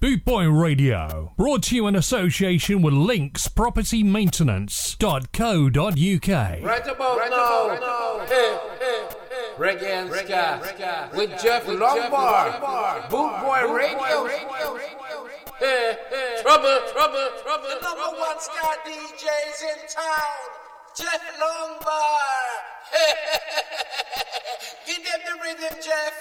Bootboy Radio, brought to you in association with Links Property Maintenance.co.uk. Right about right now, right now. Hey, hey, hey. Reggae and Ska with Jeff Lombard, Bootboy Radio. Hey, hey. Trouble, trouble, trouble. The number one Ska DJs in town, Jeff Lombard. Give them the rhythm, Jeff.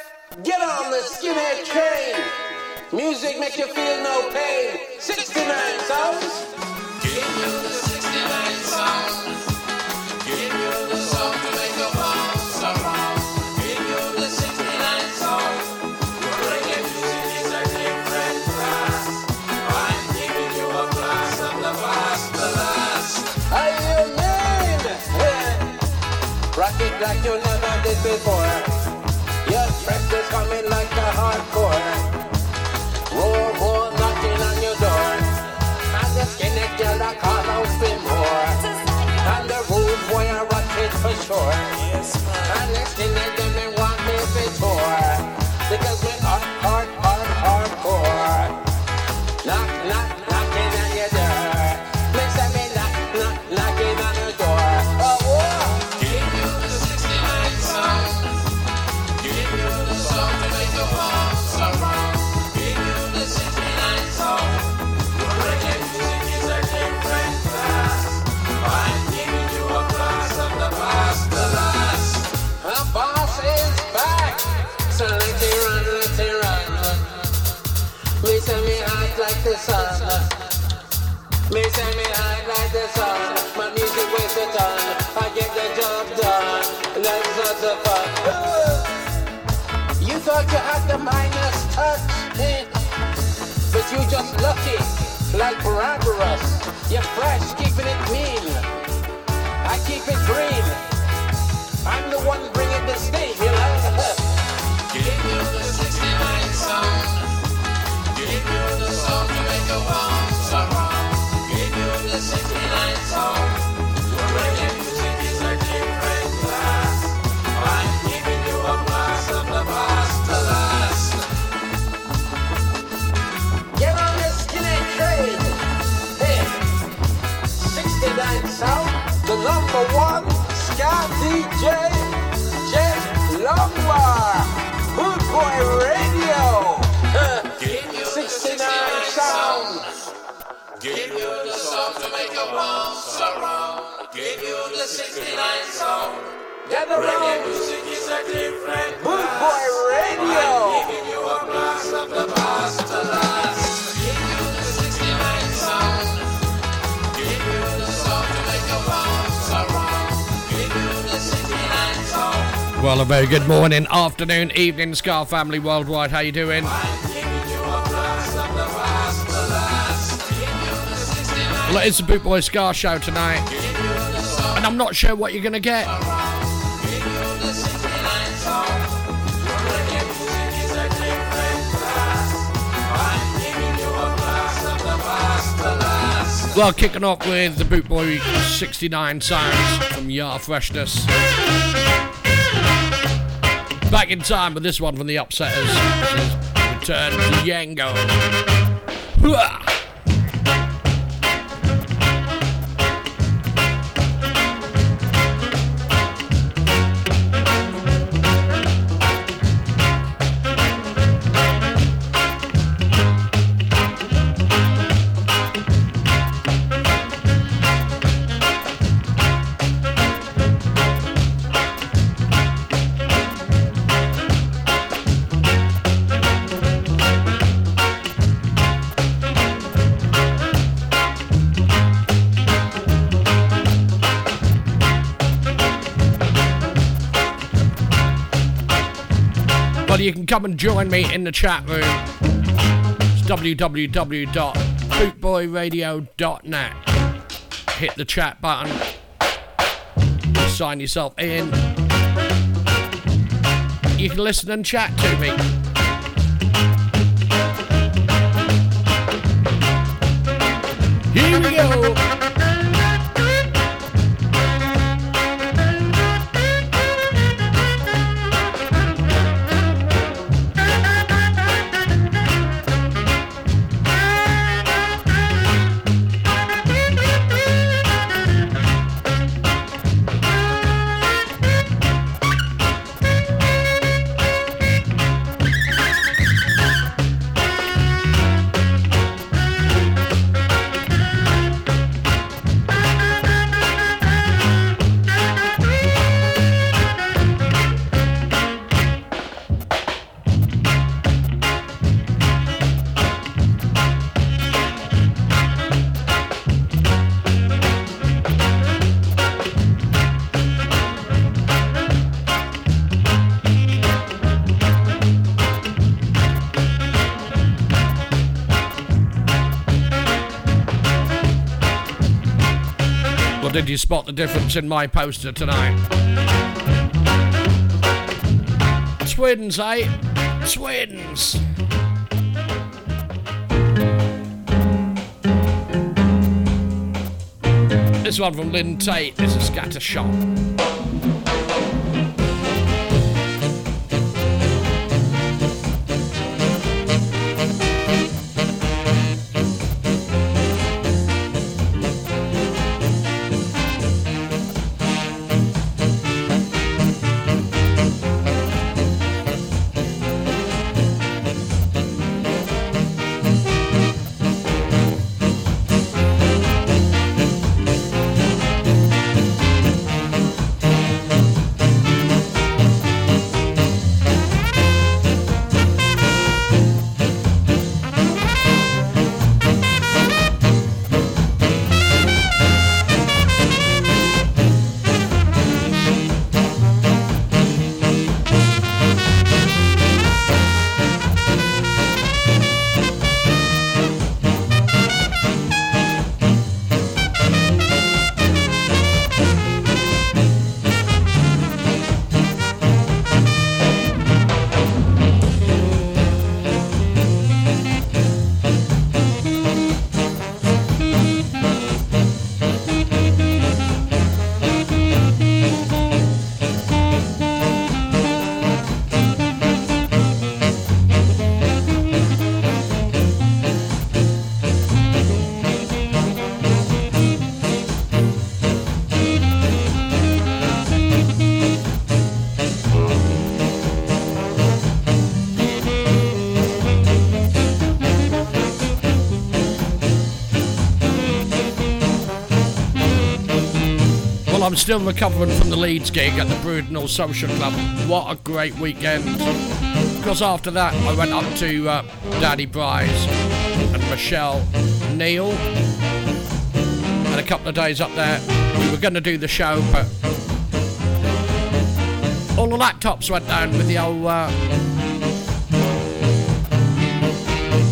Get on the skinhead train. Music make you feel no pain. 69 songs. Give you the 69 sound. Give you the song to make you bounce around. Give you the 69 sound. Reggae music is a different class. I'm giving you a class of the past, the last. How you mean? Yeah. Rock it like you never did before. Your friends is coming like a hardcore. Girl that call out for more. And the rude boy I rock it for sure. And like Barbaros. You're fresh, keeping it mean. I keep it green. I'm the one bringing the steam, you know. number one ska DJ, to make you bounce around. Give you the 69 sound. Get Reggae around, music is a different Good class. Boy Radio. I'm giving you a blast of the past to last. Give you the 69 sound. Give you the song to make you bounce around. Give you the 69 sound. Well, a very good morning, afternoon, evening, Ska family worldwide. How you doing? 69 Well, it's the Boot Boy Ska show tonight, the and I'm not sure what you're gonna get. around. Give you the 69 sound. Reggae music is a different class. I'm giving you a blast of the past to last. Well, kicking off with the Boot Boy 69 sounds from Yar Freshness. Back in time with this one from the Upsetters. Is Return to Django. Hooah! Come and join me in the chat room. It's www.bootboyradio.net. Hit the chat button. Sign yourself in. You can listen and chat to me. Here we go. Did you spot the difference in my poster tonight? Twins, eh? Twins. This one from Lynn Taitt is a scatter shot. Still recovering from the Leeds gig at the Brudenell Social Club. What a great weekend. Because after that, I went up to uh, Daddy Bry's and Michelle Neal. And a couple of days up there, we were going to do the show, but all the laptops went down with the old uh,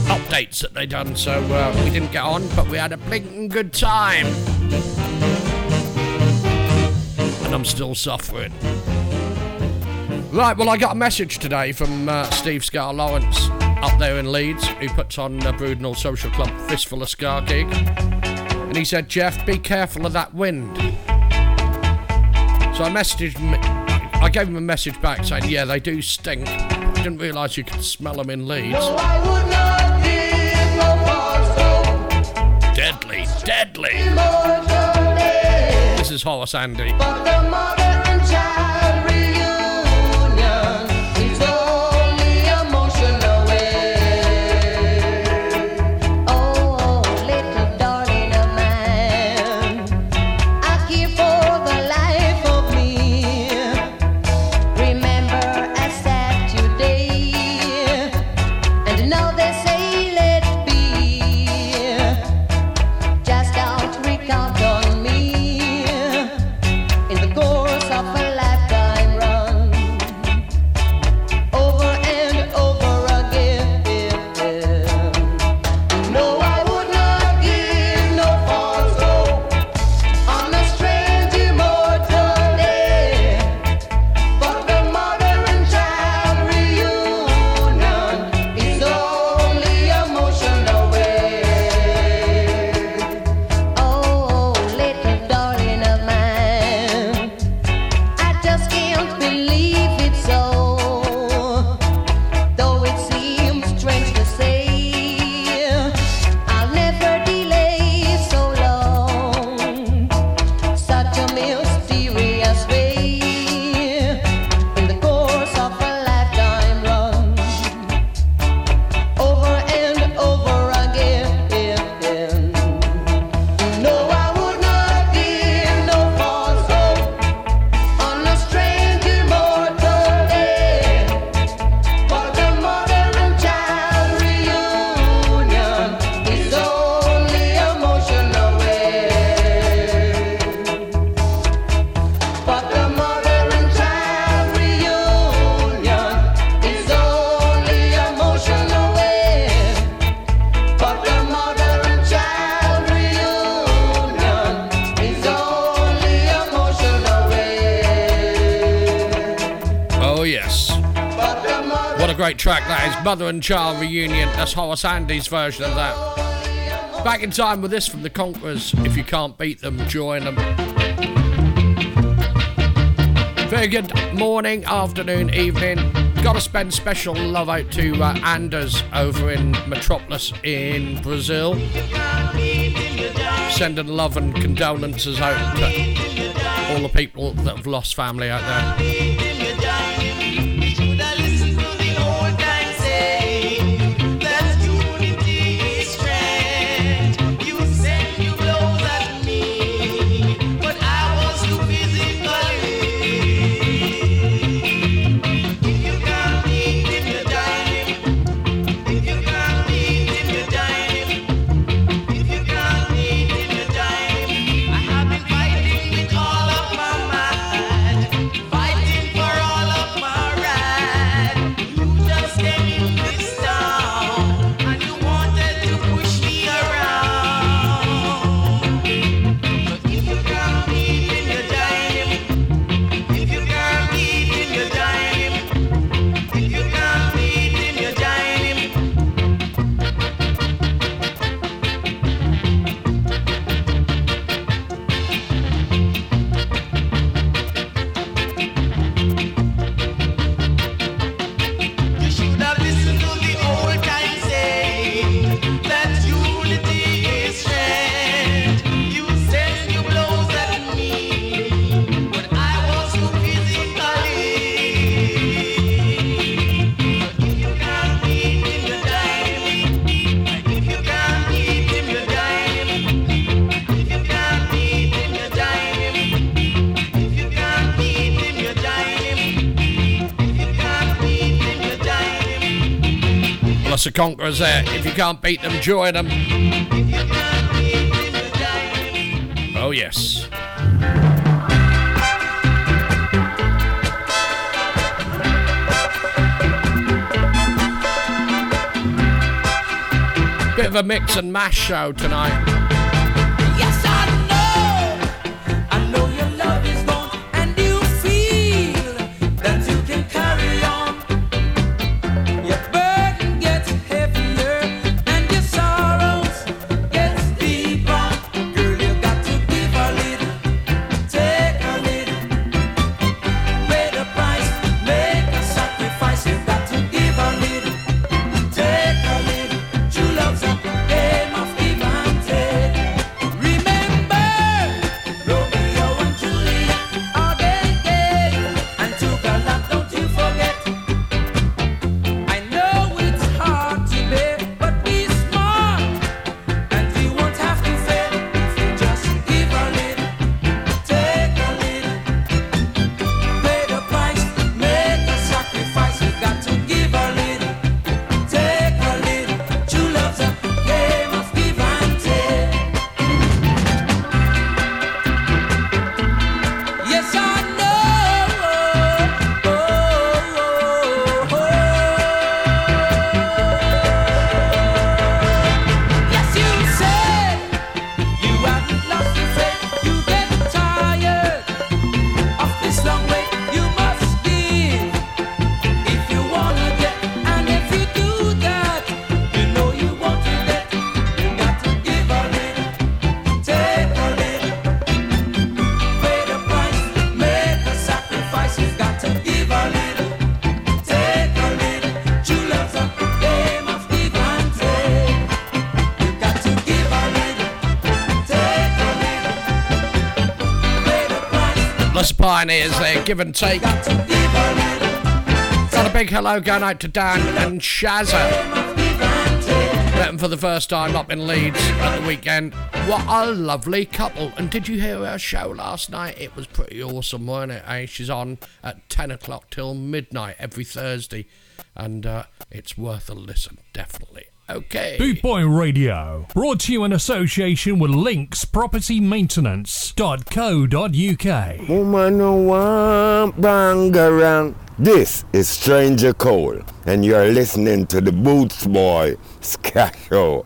updates that they done, so uh, we didn't get on, but we had a blinking good time and I'm still suffering. Right, well, I got a message today from uh, Steve Ska Lawrence up there in Leeds, who puts on uh, Brudenell Social Club Fistful of Ska gig. And he said, Jeff, be careful of that wind. So I messaged him, I gave him a message back saying, yeah, they do stink. Didn't realise you could smell them in Leeds. Deadly, deadly. This is Horace Andy. Mother and Child Reunion. That's Horace Andy's version of that. Back in time with this from the Conquerors. If you can't beat them, join them. Very good morning, afternoon, evening. Got to spend special love out to uh, Anders over in Petrópolis in Brazil. Sending love and condolences out to all the people that have lost family out there. Conquerors there. If you can't beat them, join them. Oh, yes. Bit of a mix and mash show tonight. Pioneers there, give and take. got a big hello going out to Dan and Shazza. Met them for the first time up in Leeds at the weekend. What a lovely couple. And did you hear her show last night? It was pretty awesome, wasn't it? Eh? She's on at 10 o'clock till midnight every Thursday. And uh, it's worth a listen, definitely. Okay. Boot Boy Radio, brought to you in association with Links Property Maintenance.co.uk. Woman no want bang around. This is Stranger Cole, and you're listening to the Boots Boy Ska Show.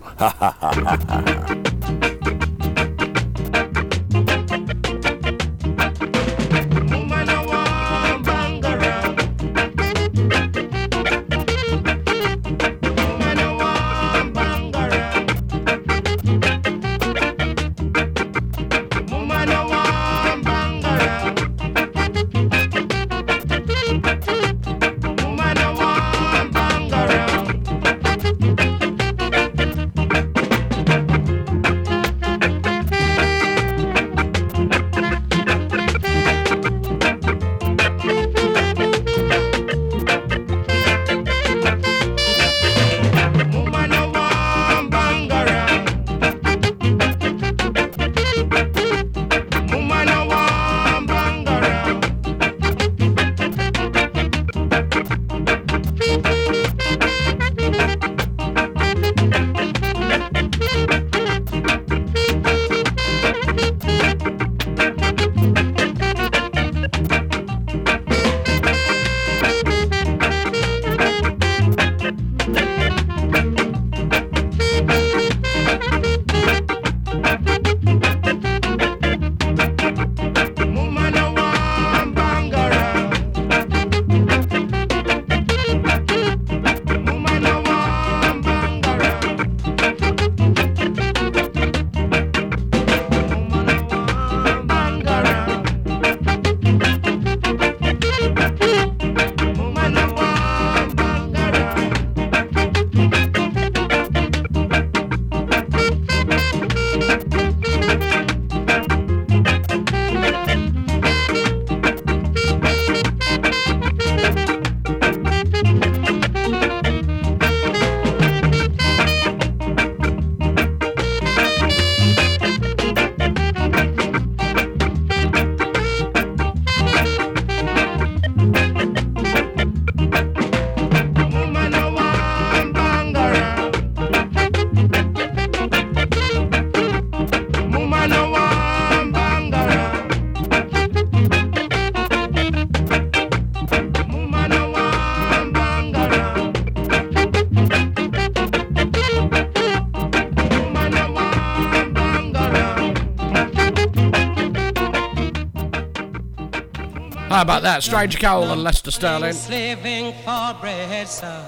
How about that? Stranger Cole and Lester Sterling. Slaving for bread, sir,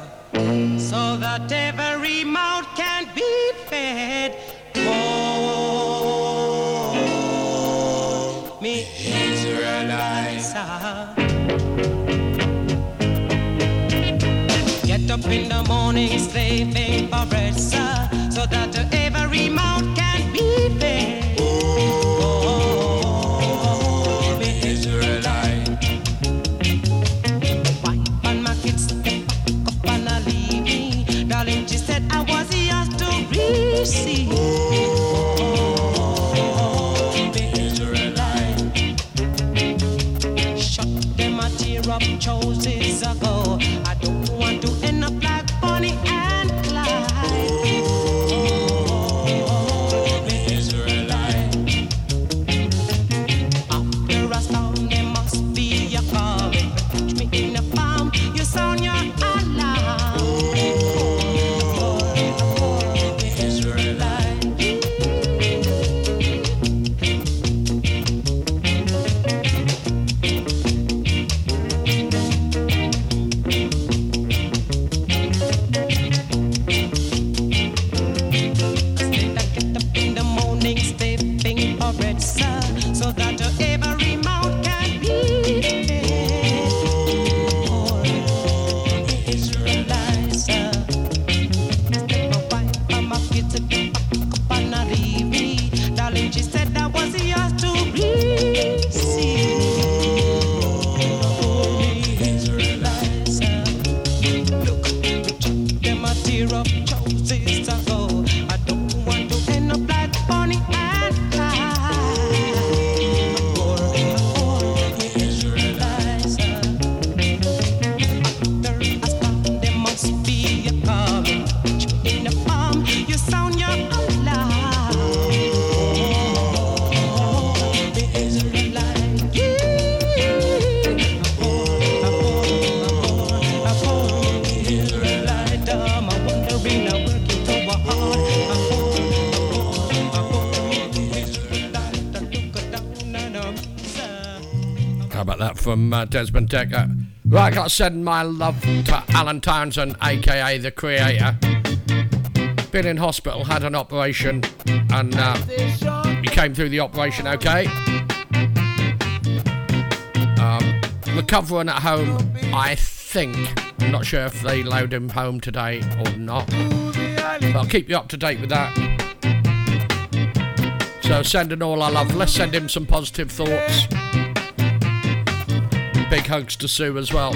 so that every mouth can be fed. Oh, me Israelites. Get up in the morning, slaving for bread, sir, from uh, Desmond Dekker? Right, got to send my love to Alan Townsend, aka the creator. Been in hospital, had an operation, and uh, he came through the operation okay. Um, recovering at home, I think. I'm not sure if they load him home today or not. But I'll keep you up to date with that. So sending all our love. Let's send him some positive thoughts. Hugs to Sue as well.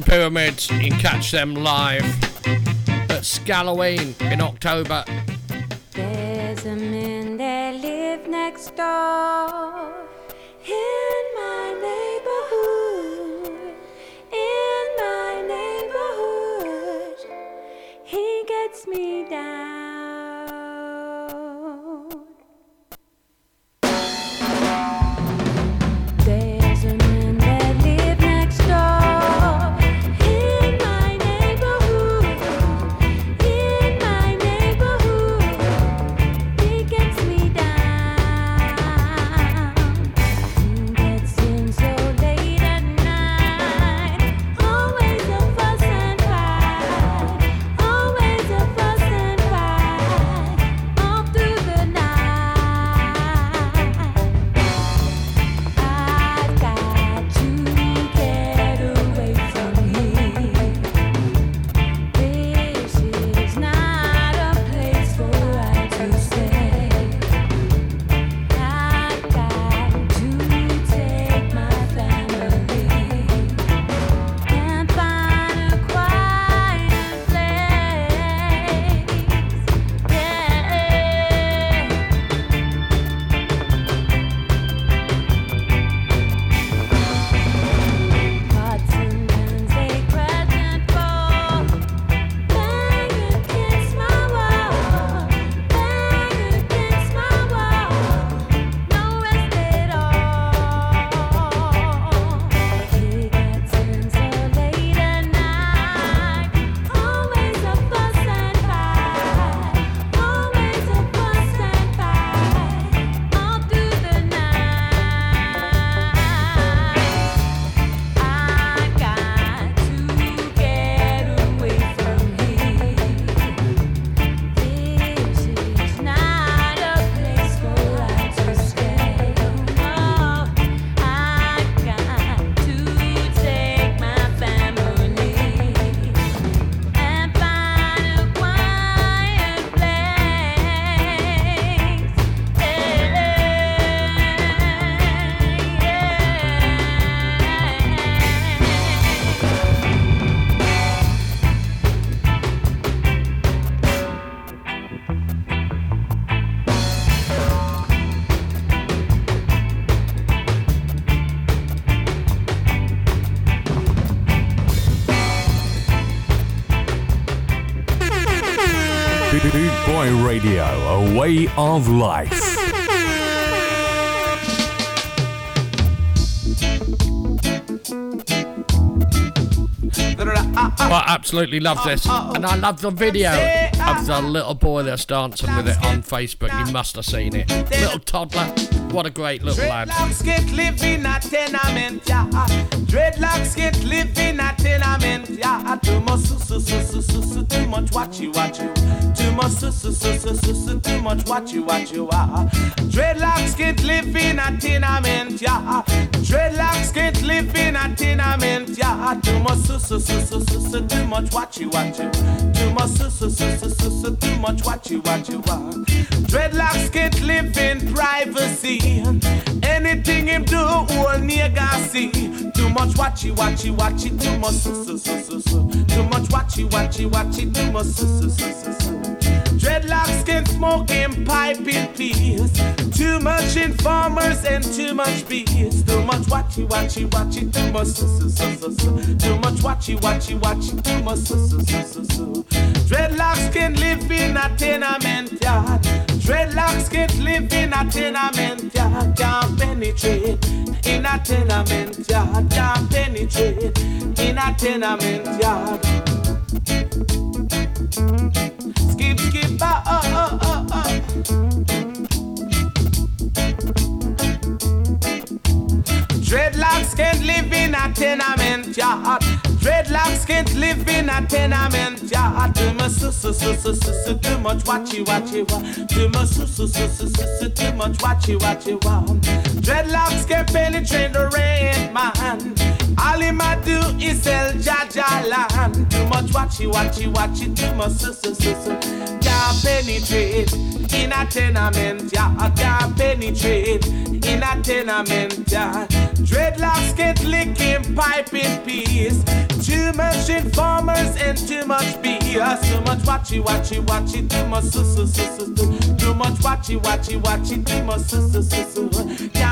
The Pyramids. You can catch them live at Scalloween in October. There's a man that next door Way of life. I absolutely love this, and I love the video of the little boy that's dancing with it on Facebook. You must have seen it. Little toddler, what a great little lad. Dreadlocks can't live in a tenement, yeah. Dreadlocks can't live in a tenement, yeah. Too much su su su su su su, too much watchy watchy. Too much su su su su su su, too much watchy watchy. Ah. Dreadlocks can't live in a tenement, yeah. Dreadlocks can't live in a tenement, yeah. Too much su su su su su su, too much watchy watchy. Too much su su su su su su, too much watchy watchy. Ah. Dreadlocks can't live in privacy. Anything him do, all nigga see. Too much watchy watchy watchy, too much su su su su su. Too much watchy watchy watchy, too much su su su su su. Dreadlocks can smoke and pipe in peace. Too much informers and too much beats. Too much watchy watchy watchy, too much su su su su su. Too much watchy watchy watchy, too much su su su su su. Dreadlocks can live in a tenement yard. Dreadlocks can't live in a tenement yard. Can't penetrate in a tenement yard. Can't penetrate in a tenement yard. Dreadlocks can't live in a tenement yard. Dreadlocks can't live in a tenement yard. Too much su su su su su, too much watchy watchy wa. Too much su su su su su, too much watchy watchy wa. Dreadlocks can penetrate the rain, man. All him a do is sell Jaja land. Too much watchy watchy watchy, too much su su su su. Can't penetrate in a tenement yard. Can't penetrate in a tenement yard. Dreadlocks get licking pipe in peace. Too much informers and too much BS. Too much watchy watchy watchy. Too much su su su su su. Too much watchy watchy watchy. Too much su su su su. Can't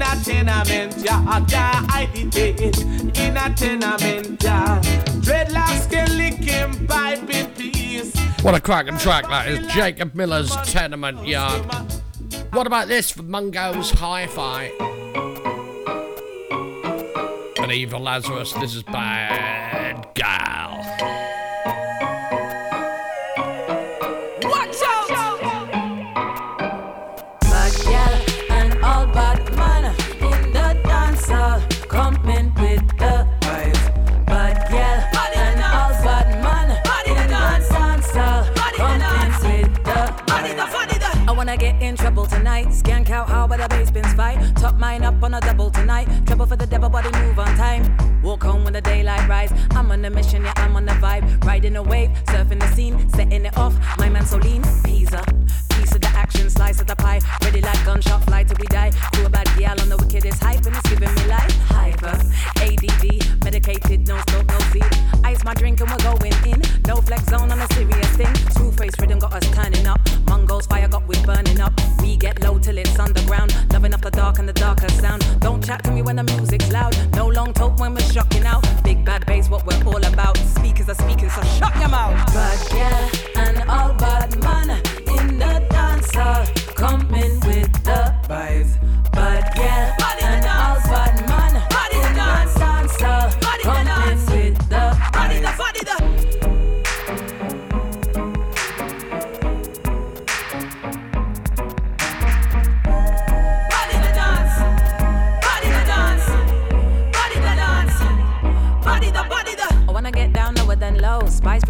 in a tenement yard. Can't agitate in a tenement yard. Dreadlocks get licking pipe in peace. What a cracking track that is. Jacob Miller's Tenement Yard. What about this for Mungo's Hi Fi? And Eva Lazarus, this is Bad Gal. A double tonight. Trouble for the devil, body move on time. Walk home when the daylight rise. I'm on a mission, yeah, I'm on the vibe. Riding a wave, surfing the scene, setting it off. My man so lean, pizza. Piece of the action, slice of the pie. Ready like gunshot, fly till we die. A bad gal on the wickedest hype, and it's giving me life. Hyper, ADD, medicated, no smoke, no seed. Ice my drink and we're going in. No flex zone on a serious thing. Smooth face rhythm got us turning up. Mungo's fire got we burning up. We get low till it's underground. Loving up the dark and the. Don't chat to me when the music's loud.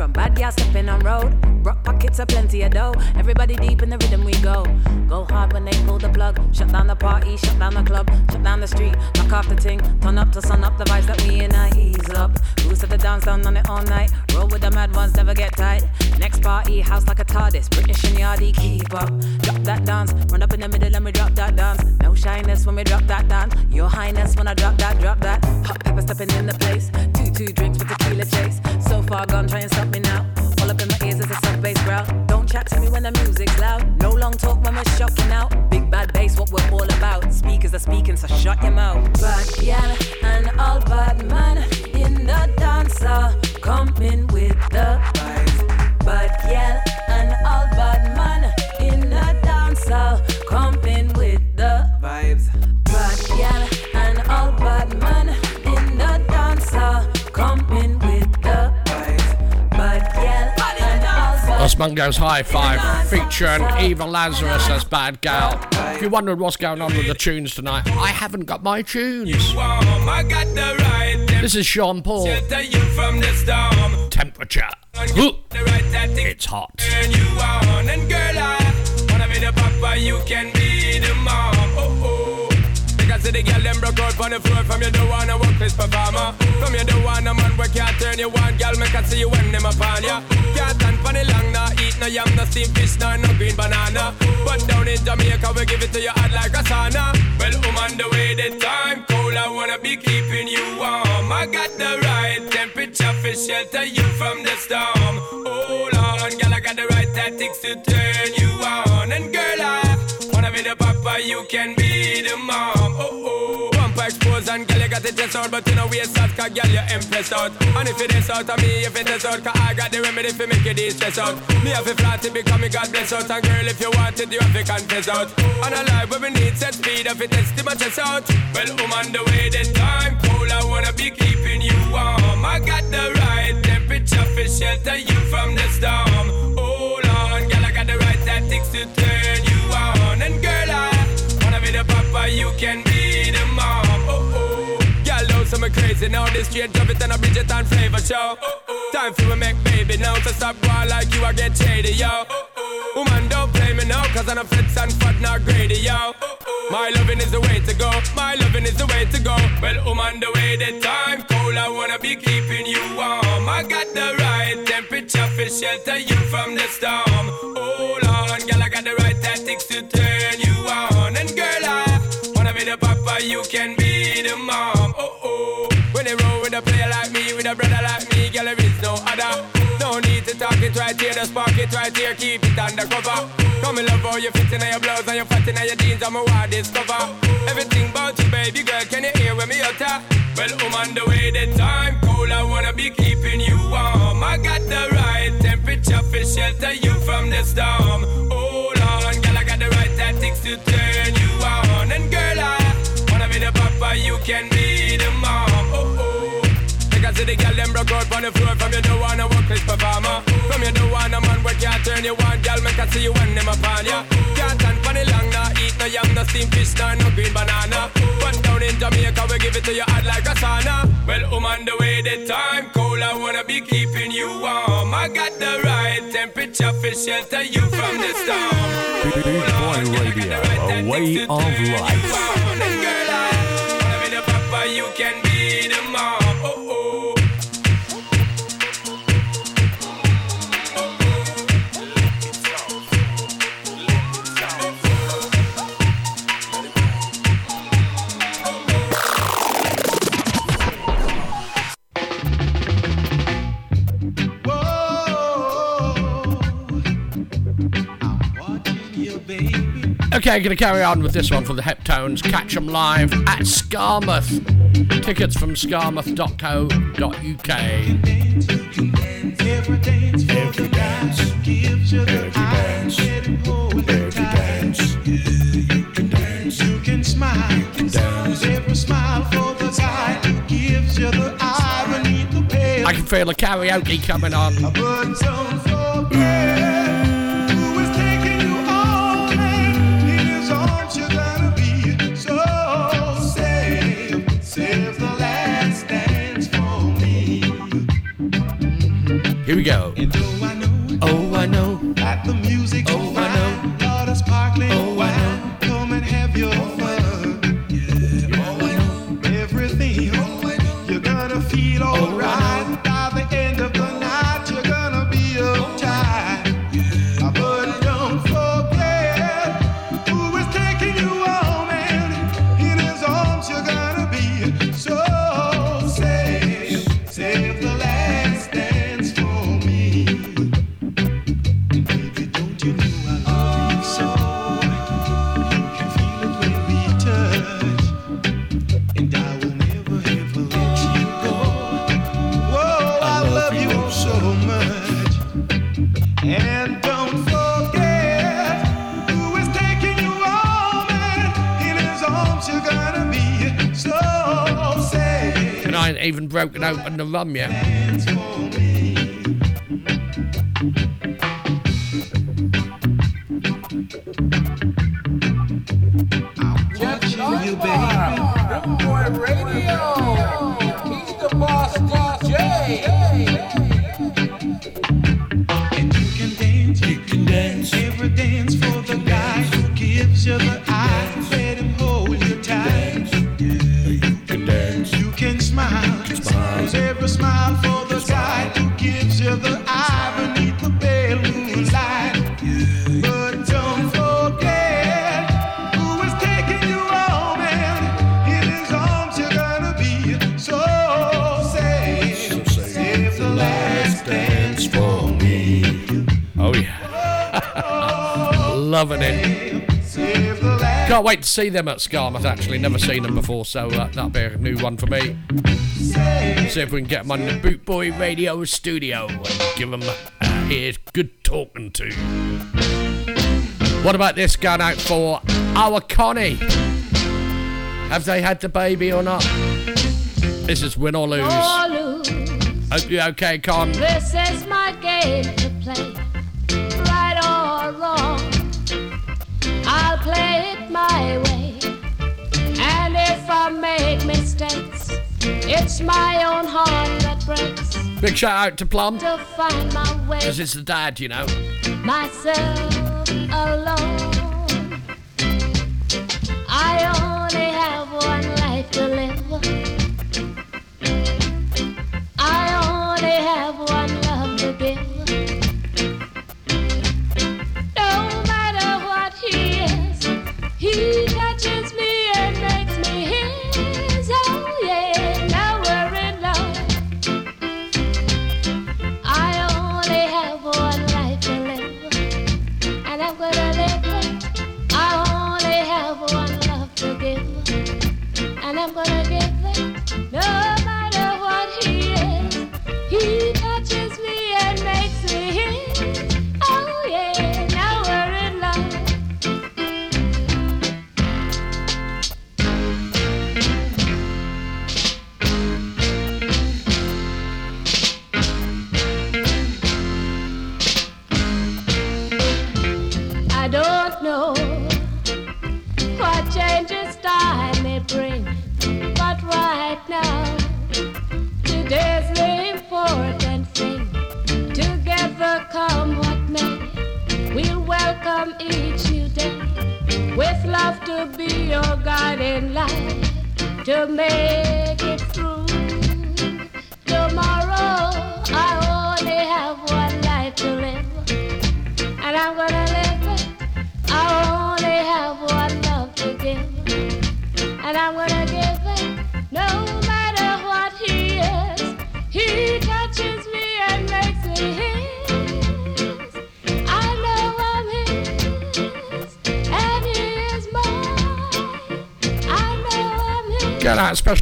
From bad gal stepping on road. Rock pockets are plenty of dough. Everybody deep in the rhythm we go. Go hard when they pull the plug. Shut down the party, shut down the club, shut down the street, knock off the ting. Turn up to sun up the vibes that we in. I ease up. Who's at the dance down on it all night? Roll with the mad ones, never get tight. Next party, house like a TARDIS. British and Yardy, keep up. Drop that dance, run up in the middle and we drop that dance. No shyness when we drop that dance. Your highness when I drop that, drop that. Hot pepper stepping in the place. Two two drinks with the tequila chase. So far gone, try and stop me now. All up in my ears is a sub bass growl chat to me when the music's loud. No long talk when we're shocking out. Big bad bass, what we're all about. Speakers are speaking, so shut your mouth. Bad gal and all bad man in the dance hall, coming with the vibes. Bad gal and all bad man in the dance hall, coming with the vibes. Mungo's Hi Fi featuring Eva Lazarus as Bad Gal. If you're wondering what's going on with the tunes tonight, I haven't got my tunes. I got the right This is Sean Paul. shelter you from the storm. Temperature. The It's hot. Because the girl them broke out on the floor from you don't wanna work this performer. From you don't wanna man where can't turn you on, girl. Make I see you when them upon ya. Can't stand for the long, nah eat no yam, no steamed fish, nah no green banana. But down in Jamaica we give it to you hot like a sauna. Well, um on the way the time cold, I wanna be keeping you warm. I got the right temperature for shelter you from the storm. Hold on, girl, I got the right tactics to turn you on. And girl, I wanna be the papa, you can be the mom. Oh oh, bumper expose and girl, you got the chest out, but you know we out, cause girl, you impressed out. And if it is out of me, if it is out, cause I got the remedy for make you de-stress out. Me have a flat to become me God bless out, and girl, if you want it, you have to confess out. And a life where we need set speed, if it is to my chest out. Well, I'm on the way, the time cold, I wanna be keeping you warm. I got the right temperature for shelter you from the storm. Hold on, girl, I got the right tactics to turn wanna be the papa, you can be the mom. Oh oh, girl, know some crazy now. This straight drop it and a Bridget and flavor show. Oh, oh. Time for we make baby now. So stop going like you, I get shady, yo. Oh, woman, don't play me now, cause I'm a fits and fat, not greedy, yo. My loving is the way to go. My loving is the way to go. Well, woman, the way the time cold, I wanna be keeping you warm. I got the right temperature for shelter you from the storm. Hold on, girl, I got the right tactics to turn you you can be the mom. Oh oh. When they roll with a player like me, with a brother like me, girl, there is no other. No need to talk it right here, just spark it right here, keep it undercover. Come and love how you fit in your blouse and you fat in your jeans, I'm a wild discover. Everything about you, baby girl, can you hear when me utter? Well, I'm on the way, the time cold, I wanna be keeping you warm. I got the right temperature for shelter you from the storm. Hold on, girl, I got the right tactics to turn you on. And girl, I papa, you can be the mom. Oh oh. Because the girl them broke out on the floor from you don't wanna work this performer. From you don't wanna man where can't turn you on, girl, make I see you when them upon ya. Can't stand for the long, nah eat no yam, no steamed fish, nah no green banana. But down in Jamaica we give it to you hot like a sauna. Well, um on the way the time cold, I wanna be keeping you warm. I got the right temperature for shelter you from the storm. Boot Boy Radio, a way of life. Okay, gonna carry on with this one for the Heptones. Catch 'em live at Skamouth. Tickets from skamouth.co.uk. You can smile, you can dance. Every smile for the gives you the the. I can feel the karaoke coming on. Here we go. And I know Oh, I know. Broken open the rum yet. Loving it. Save the last Can't wait to see them at Skamouth actually. Never seen them before, so uh, that'll be a new one for me. See if we can get them on the Boot Boy Radio studio and give them a ears good talking to. What about this going out for our Connie? Have they had the baby or not? This is win or lose. Or lose. Hope you're okay, Con. This is my game to play, it my way, and if I make mistakes, it's my own heart that breaks Big shout out to Plum, to find my way because it's the dad, you know. myself alone. I only have one life to live.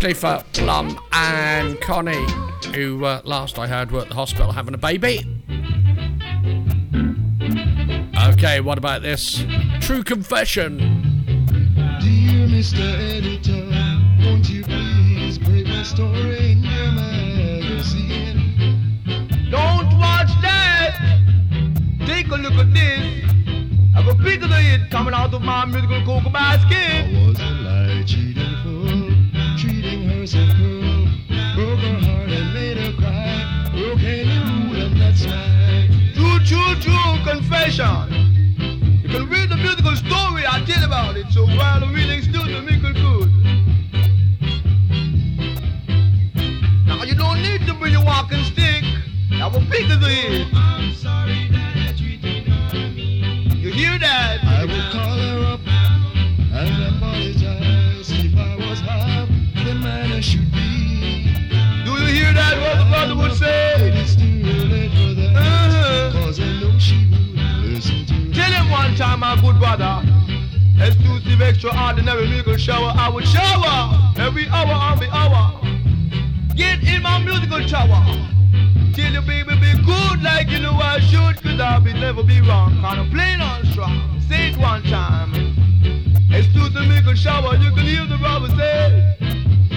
Going especially for Plum and Connie, who uh, last I heard were at the hospital having a baby. Okay, what about this? True confession. Dear Mr. Editor, won't you please break my story in your magazine? Don't watch that. Take a look at this. I have a big of the hit coming out of my musical cocoa basket. True. You can read the musical story I tell about it. So while the reading still to it good. Now you don't need to bring your walking stick. A big of the hit. Good brother. Exclusive, extraordinary miracle shower. I would shower every hour on the hour. Get in my musical shower. Tell your baby be good like you know I should. Cause I'll be never be wrong. Kind of plain on strong. Say it one time. Exclusive miracle shower. You can hear the robber say.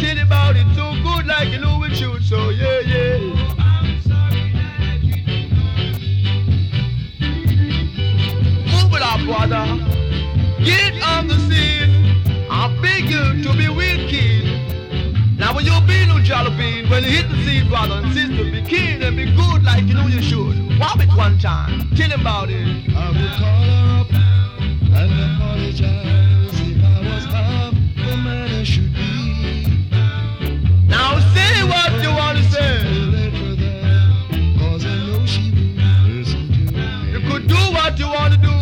Tell about it so good like you know it should. So yeah, yeah. brother. Get on the scene. I beg you to be wicked. Now when you be no jalapeno, when you hit the scene, brother and sister, be keen and be good like you know you should. Wop it one time. Tell him about it. I will call her up and apologize if I was half the man I should be. Now say what you want to say. do what you want to do.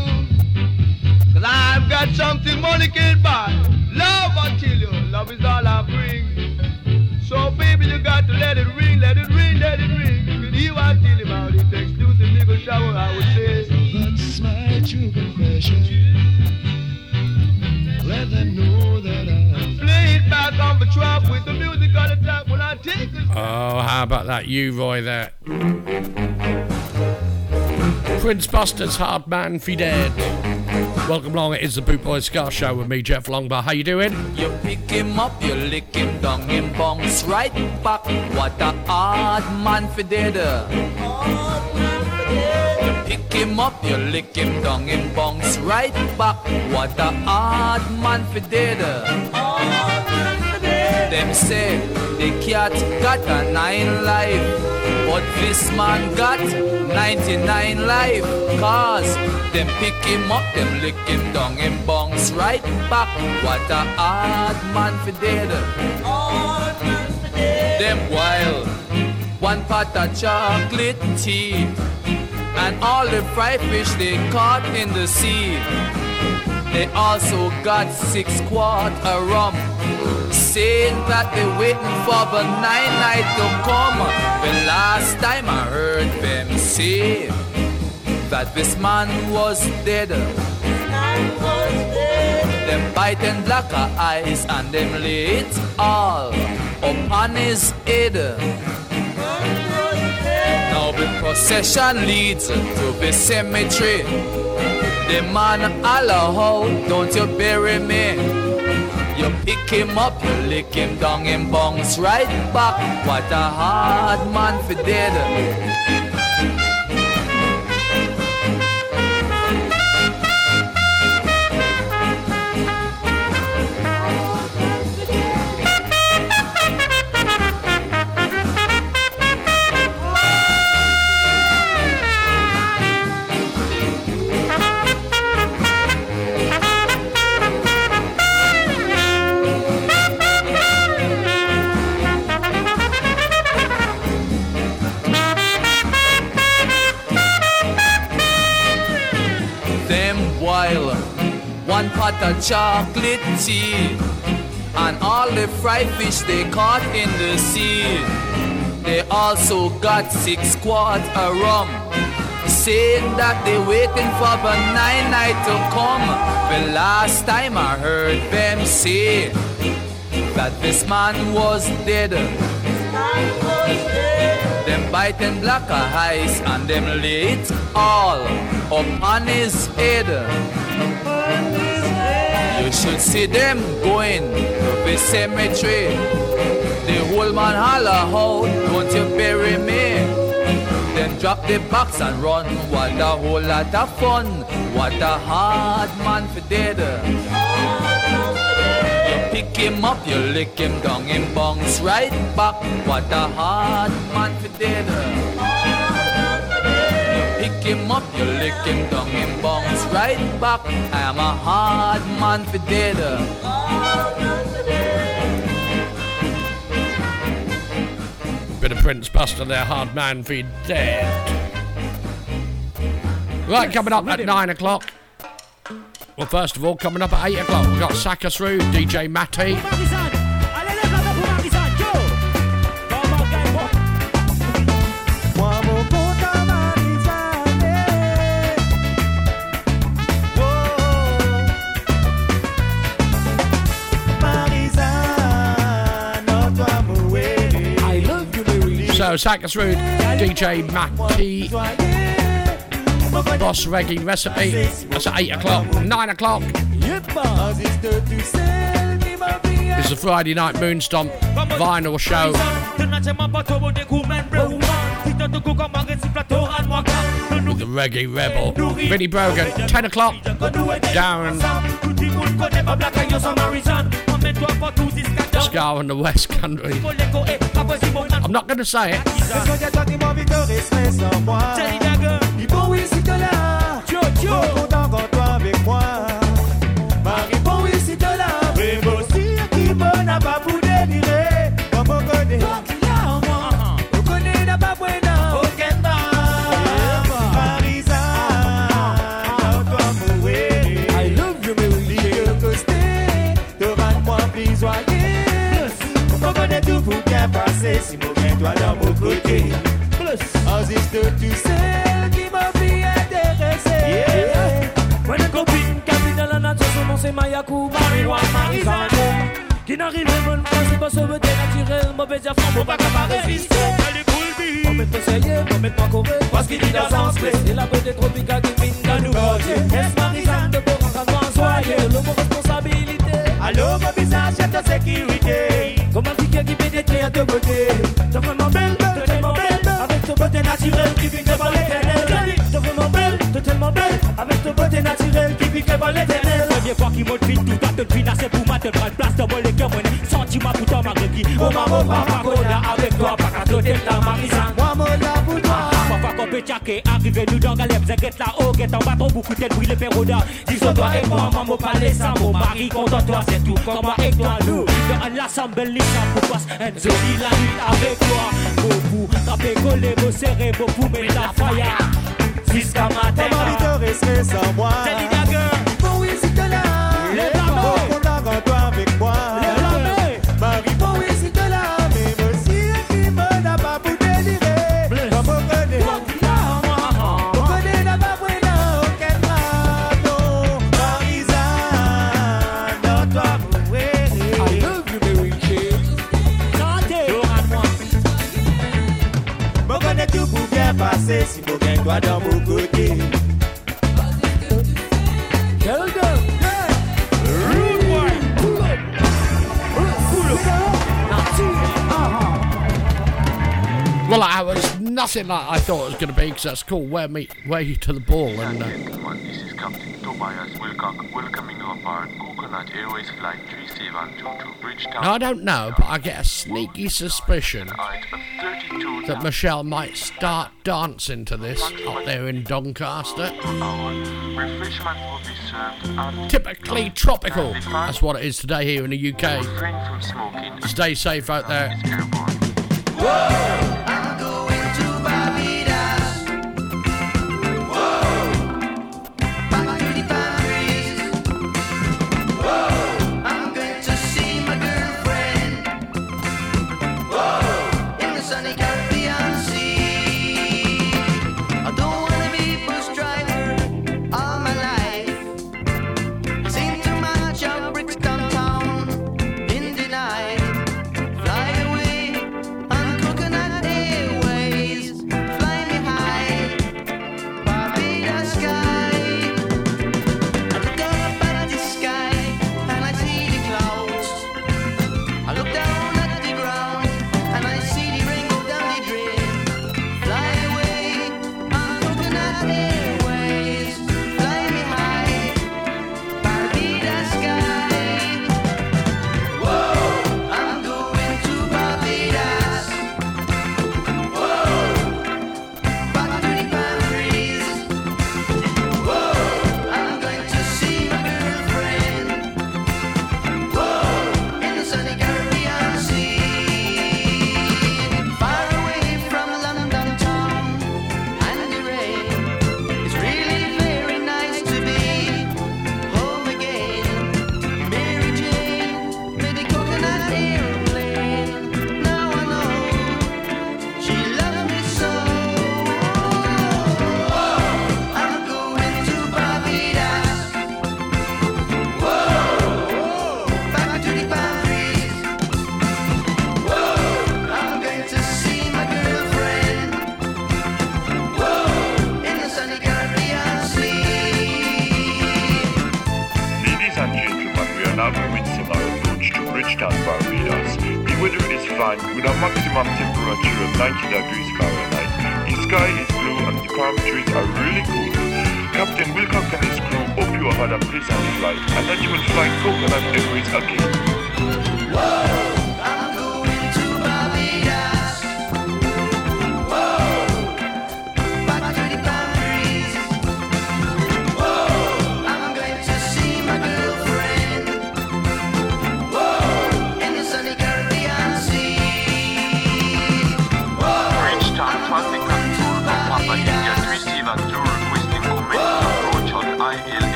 Cause I've got something money can't buy. Love, I tell you. Love is all I bring. So, baby, you got to let it ring, let it ring, let it ring. You can hear what I tell you about it. Exclusive nigga shower, I would say. That's my true confession. Let them know that I Play it back on the trap with the music on the top when I take it. Oh, how about that, you Roy there? Prince Buster's Hard Man Fi Dead. Welcome along, it is the Boot Boy Ska Show with me, Jeff Longbar. How you doing? You pick him up, you lick him down, bounce right back. What a hard man for dead. Pick him up, you lick him right back. What a hard man for. Them say the cat got a nine life, but this man got 99 life. Cause them pick him up, them lick him down, him bounce right back. What a hard man for dead. Them wild, one pot of chocolate tea, and all the fried fish they caught in the sea. They also got six quart of rum, saying that they waiting for the nine night to come. The last time I heard them say that this man was dead. Them biting black eyes and them lay it all upon his head. Procession leads to the cemetery. The man ho, don't you bury me. You pick him up, you lick him down, him bounce right back. What a hard man for dead. One pot of chocolate tea and all the fried fish they caught in the sea. They also got six quart of rum, saying that they waiting for the nine night to come. The last time I heard them say that this man was dead. Them biting black eyes and them late all upon his head. You should see them going to the cemetery. The whole man holler how don't you bury me? Then drop the box and run. What a whole lot of fun. What a hard man for dead. You pick him up, you lick him down, him bounce right back. What a hard man for dead. You pick him up, you lick him down, him bounce right back. I am a hard man for dead. Bit of Prince Buster there, Hard Man Fi Dead. Right, coming up at 9 o'clock. Well, first of all, coming up at 8 o'clock, we've got Sakas through, DJ Matty. So, Rude, DJ Matty, Boss Reggae Recipe. That's at 8 o'clock. 9 o'clock is a Friday Night Moonstomp vinyl show. With the Reggae Rebel. Vinnie Brogan, 10 o'clock. Darren. Mets-toi quand tout disque Ska in the West Country. I'm not going to say it. Est-ce que Madame au côté. Plus Assiste tu sais qui m'a bien intéressé. Moi les copines qui dans la nature son nom c'est Mayakou, Marie-Loire, Marie-Sandé. Qui n'arrive même pas, c'est pas ce veut naturel, mauvais diaphragme, faut pas qu'on qu'à résister. On met conseiller, on met pas coré, parce qu'il dit dans sens clé. Et la beauté tropicale qui mine dans nous gorger. Est-ce Marie-Sandé pour en soyez, le mot responsabilité. Allô, ma visage, j'ai c'est sécurité. Qui pique par l'éternel. Première fois qu'il monte vite, tout à te financer pour ma te prendre place que mon sentiment pour toi, malgré qui. Oh, maman, papa, cola avec toi, pas qu'à de la marisane. Moi, mon là pour toi Parfois qu'on peut tchaquer, arriver nous dans galère, zéguette là-haut, guette en bâton, beaucoup de brûler péroda. Disons toi et moi, maman, parler ça, mon mari, content toi, c'est tout. Comme moi et toi, nous, dans l'assemblée, ça pour passe, joli la nuit avec toi. Beaucoup, tapé, collé, beau serré, beau pour mettre la faille. Jusqu'à matin. Pas mal de respect sans moi. Pull up. Pull up. Well, I was nothing like I thought it was going to be because that's cool. Wear Me Way to the Ball. And uh, This is Captain Tobias Wilcock welcoming you aboard Coconut Airways Flight 3722 Bridgetown. I don't know, but I get a sneaky suspicion Height of 32 that Michelle might start dancing to this up there in Doncaster. Typically tropical. That's what it is today here in the UK. Stay safe out there. I'm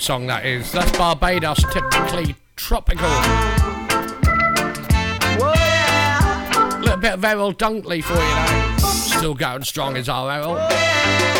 great song that is. That's Barbados, typically tropical. Well, yeah. Little bit of Errol Dunkley for you now. Still going strong as our Errol. Yeah.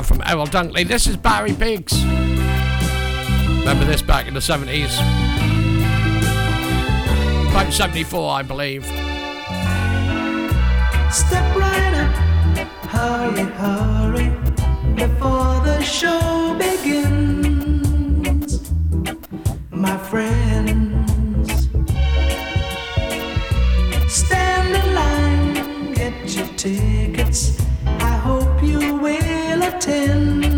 from Errol Dunkley. This is Barry Biggs. Remember this back in the 70s? About 74, I believe. Step right up, hurry, hurry, before the show begins, my friends. Stand in line, get your tickets pretend.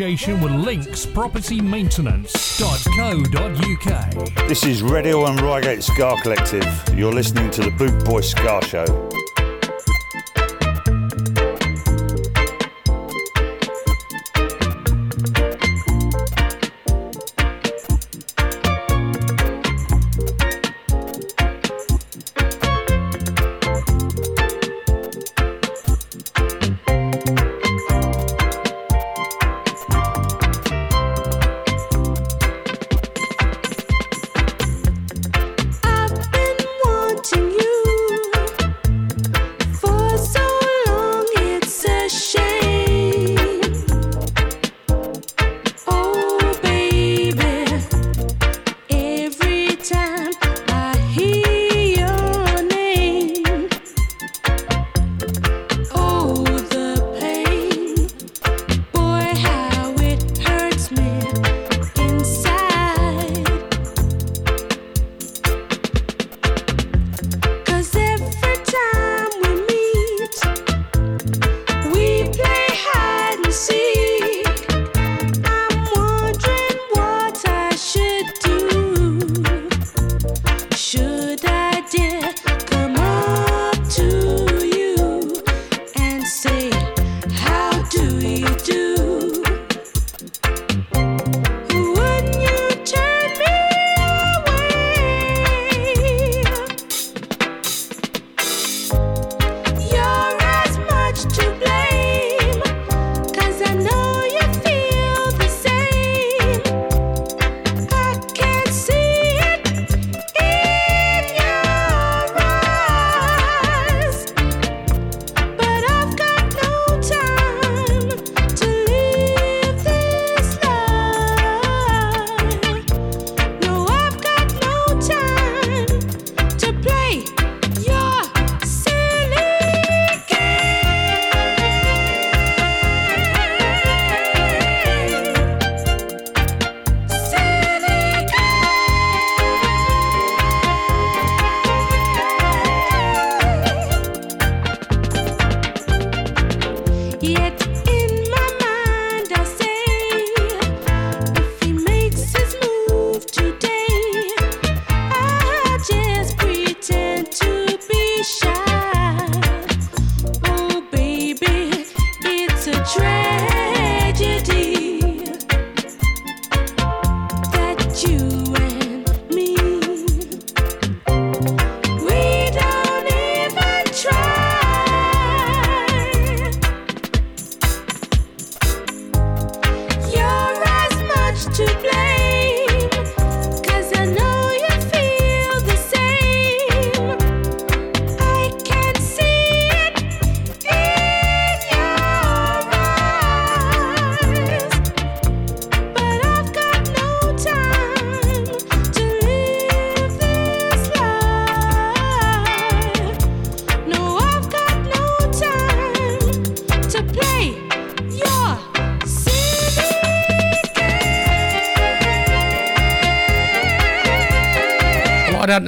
association with Links Property linkspropertymaintenance.co.uk. This is Radio and Reigate Ska Collective. You're listening to the Boot Boy Ska Show.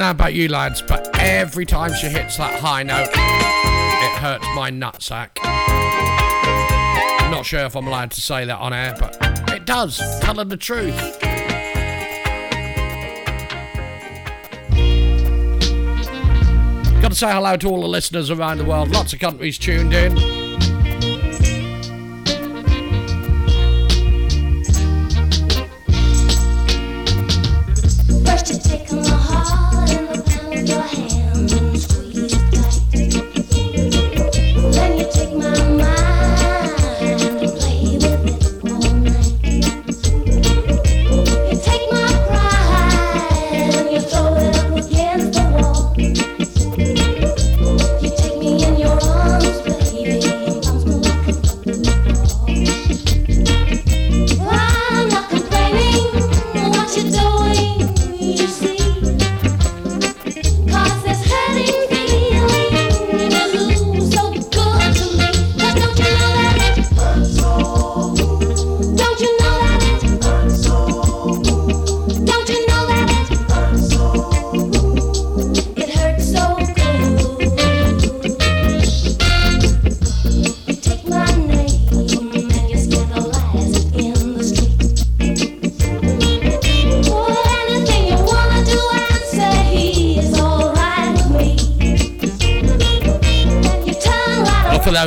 know about you lads, but every time she hits that high note, it hurts my nutsack. Not sure if I'm allowed to say that on air, but it does. Tell her the truth. Got to say hello to all the listeners around the world. Lots of countries tuned in.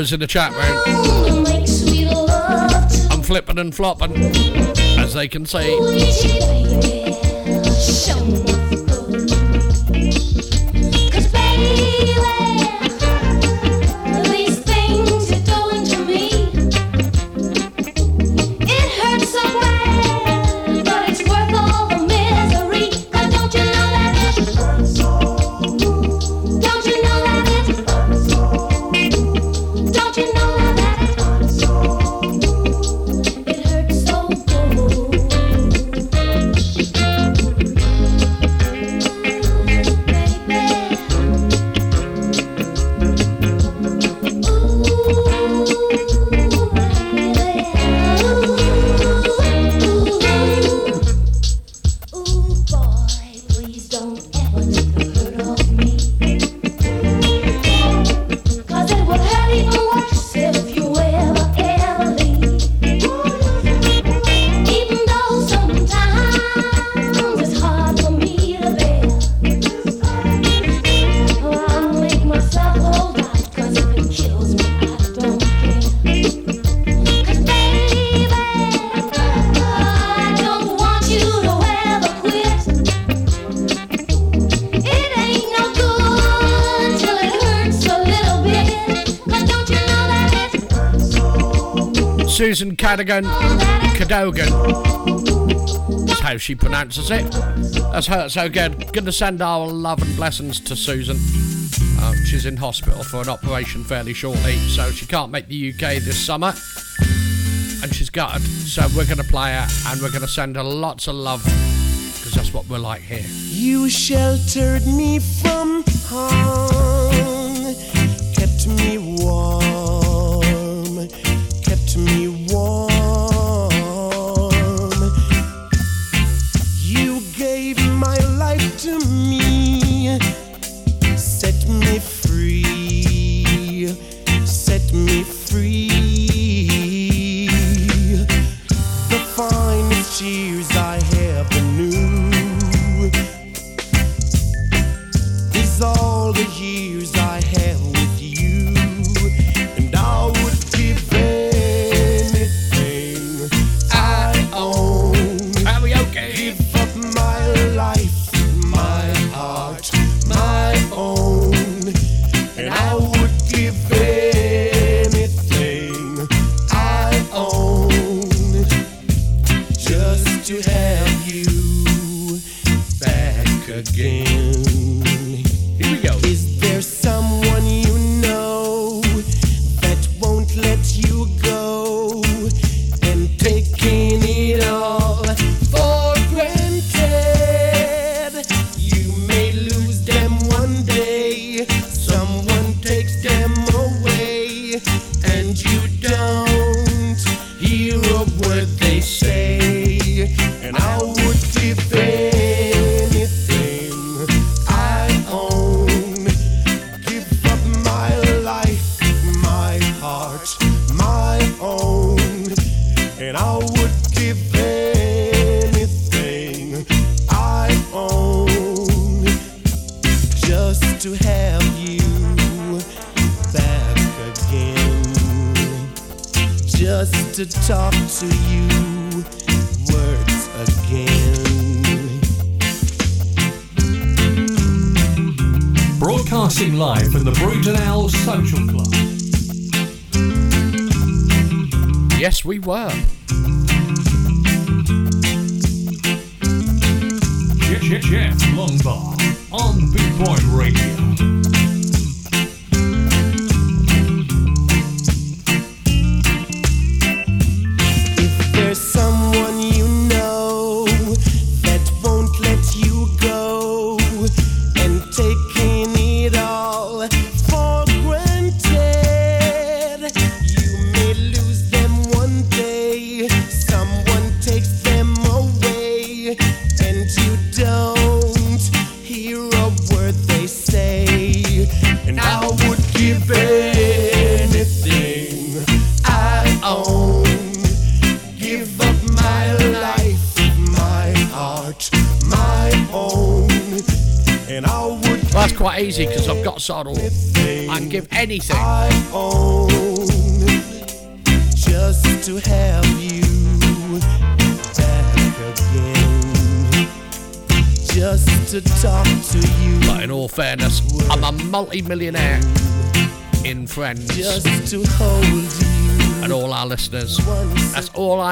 fellas in the chat room. I'm flipping and flopping, as they can see. Cadogan, Cadogan. That's how she pronounces it. That's her, so good. Gonna send our love and blessings to Susan. Uh, she's in hospital for an operation fairly shortly, so she can't make the UK this summer. And she's gutted, so we're gonna play her and we're gonna send her lots of love, because that's what we're like here. You sheltered me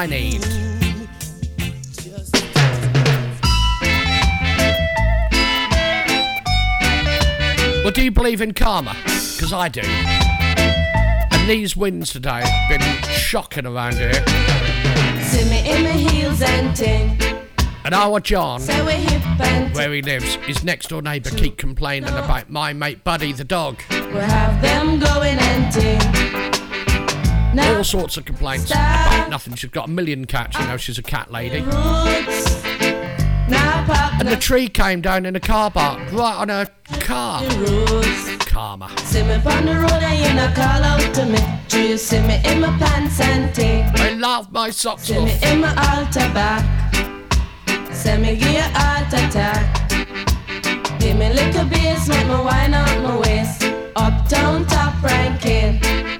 I. Well, do you believe in karma? Because I do. And these winds today have been shocking around here. And our John, where he lives, his next door neighbour keep complaining about my mate Buddy the dog. We'll have them going and ting. All sorts of complaints. Nothing. She's got a million cats. You know, she's a cat lady. And the tree came down in a car park, right on her car. Karma. I love my socks off. Send me heart attack. Give me make wine my waist. Uptown top ranking.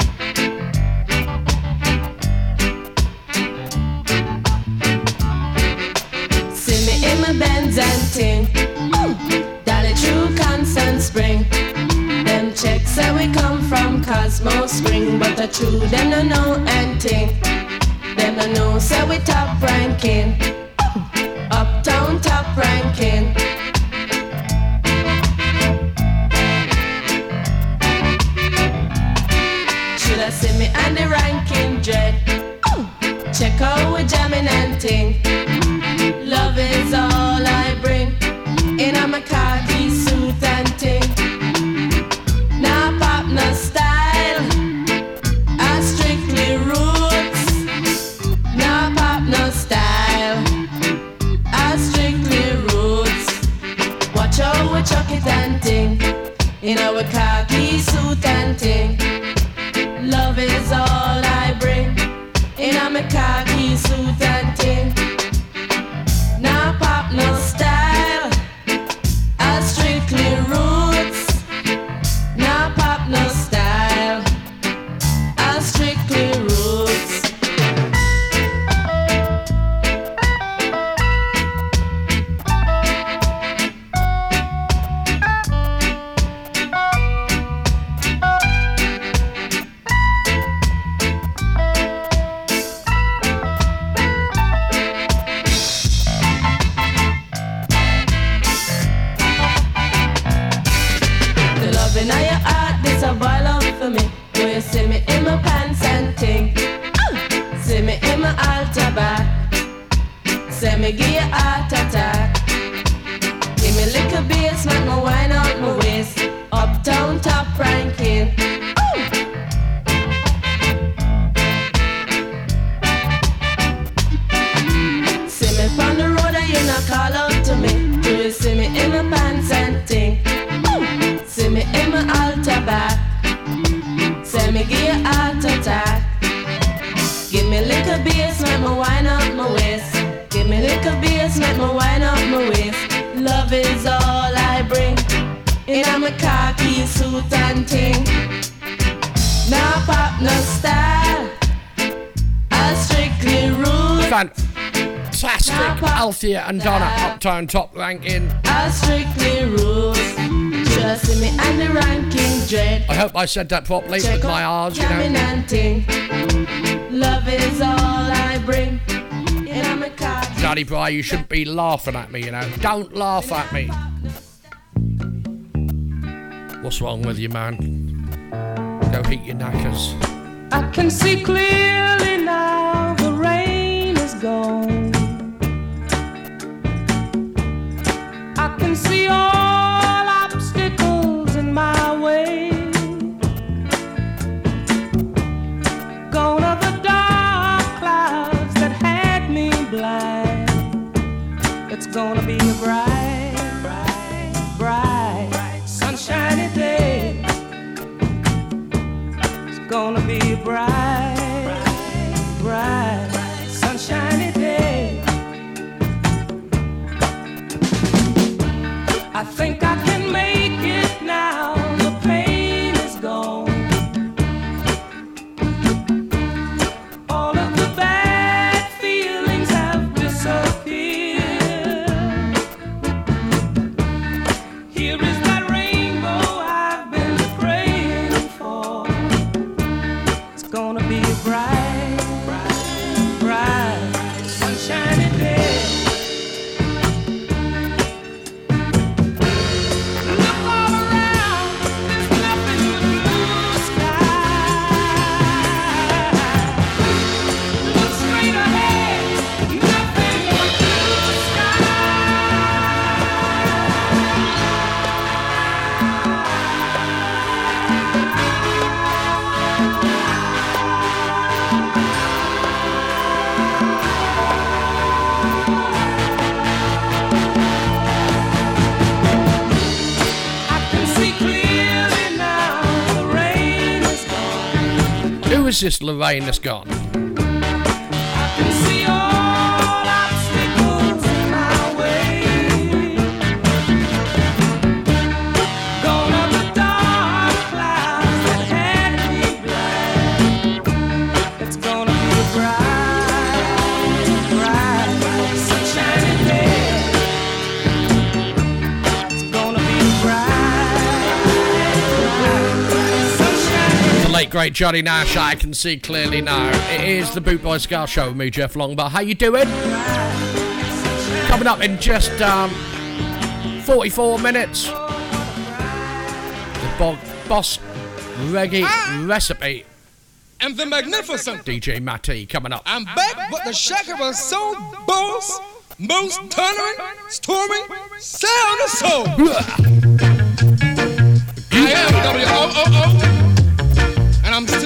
say we come from cosmos Spring, but the true them no know anything. Them no know say we top ranking, uptown top ranking. Should I see me and the ranking dread? Check out we jamming and ting. Love is all. Uptown Top ranking. I strictly rules. Trust me and the ranking dread. I hope I said that properly Check with my R's, you know. Love is all I bring. And I'm a card. Daddy Bry, you shouldn't be laughing at me, you know. Don't laugh at me. What's wrong with you, man? Go heat your knackers. I can see clearly gone. Who is gone? Great Johnny Nash, I can see clearly now. It is the Boot Boy Ska Show with me, Jeff Longbar. How you doing? Coming up in just um, 44 minutes. The Bo- Boss Reggae Recipe. And the magnificent. DJ Matty coming up. I'm back with the shaker of soul boss, most thundering, storming, sound of soul. I am W-O-O-O, I'm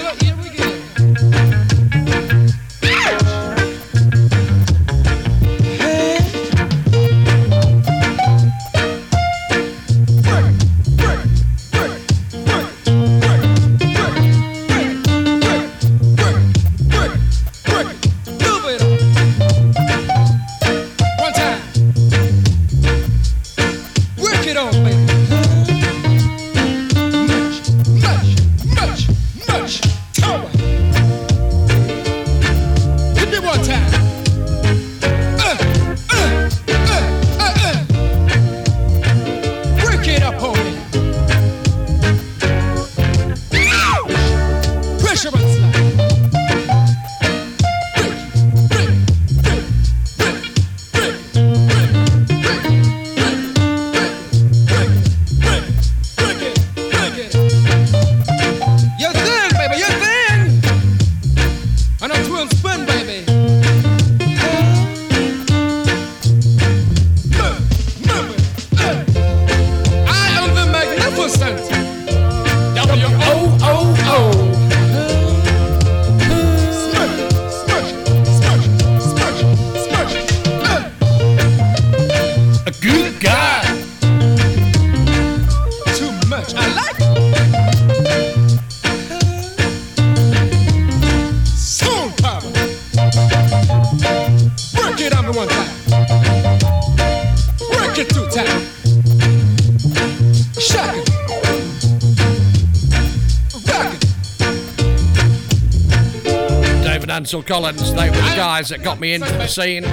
Ansel Collins. They were the guys that got me into the scene.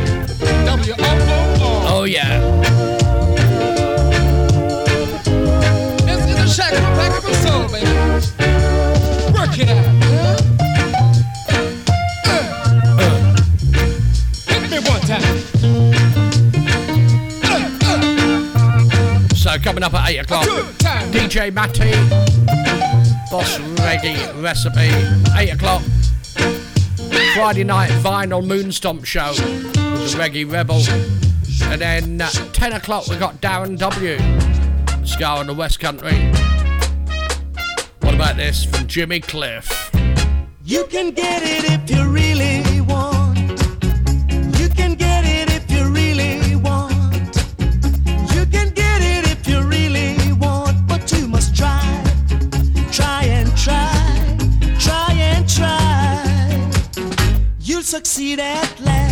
Oh, yeah. So coming up at 8 o'clock, DJ Matty, Boss Reggae Recipe, 8 o'clock. Friday night vinyl Moonstomp show with the Reggae Rebel. And then at 10 o'clock we got Darren W. Scar on the West Country. What about this from Jimmy Cliff? You can get it if you really succeed at last.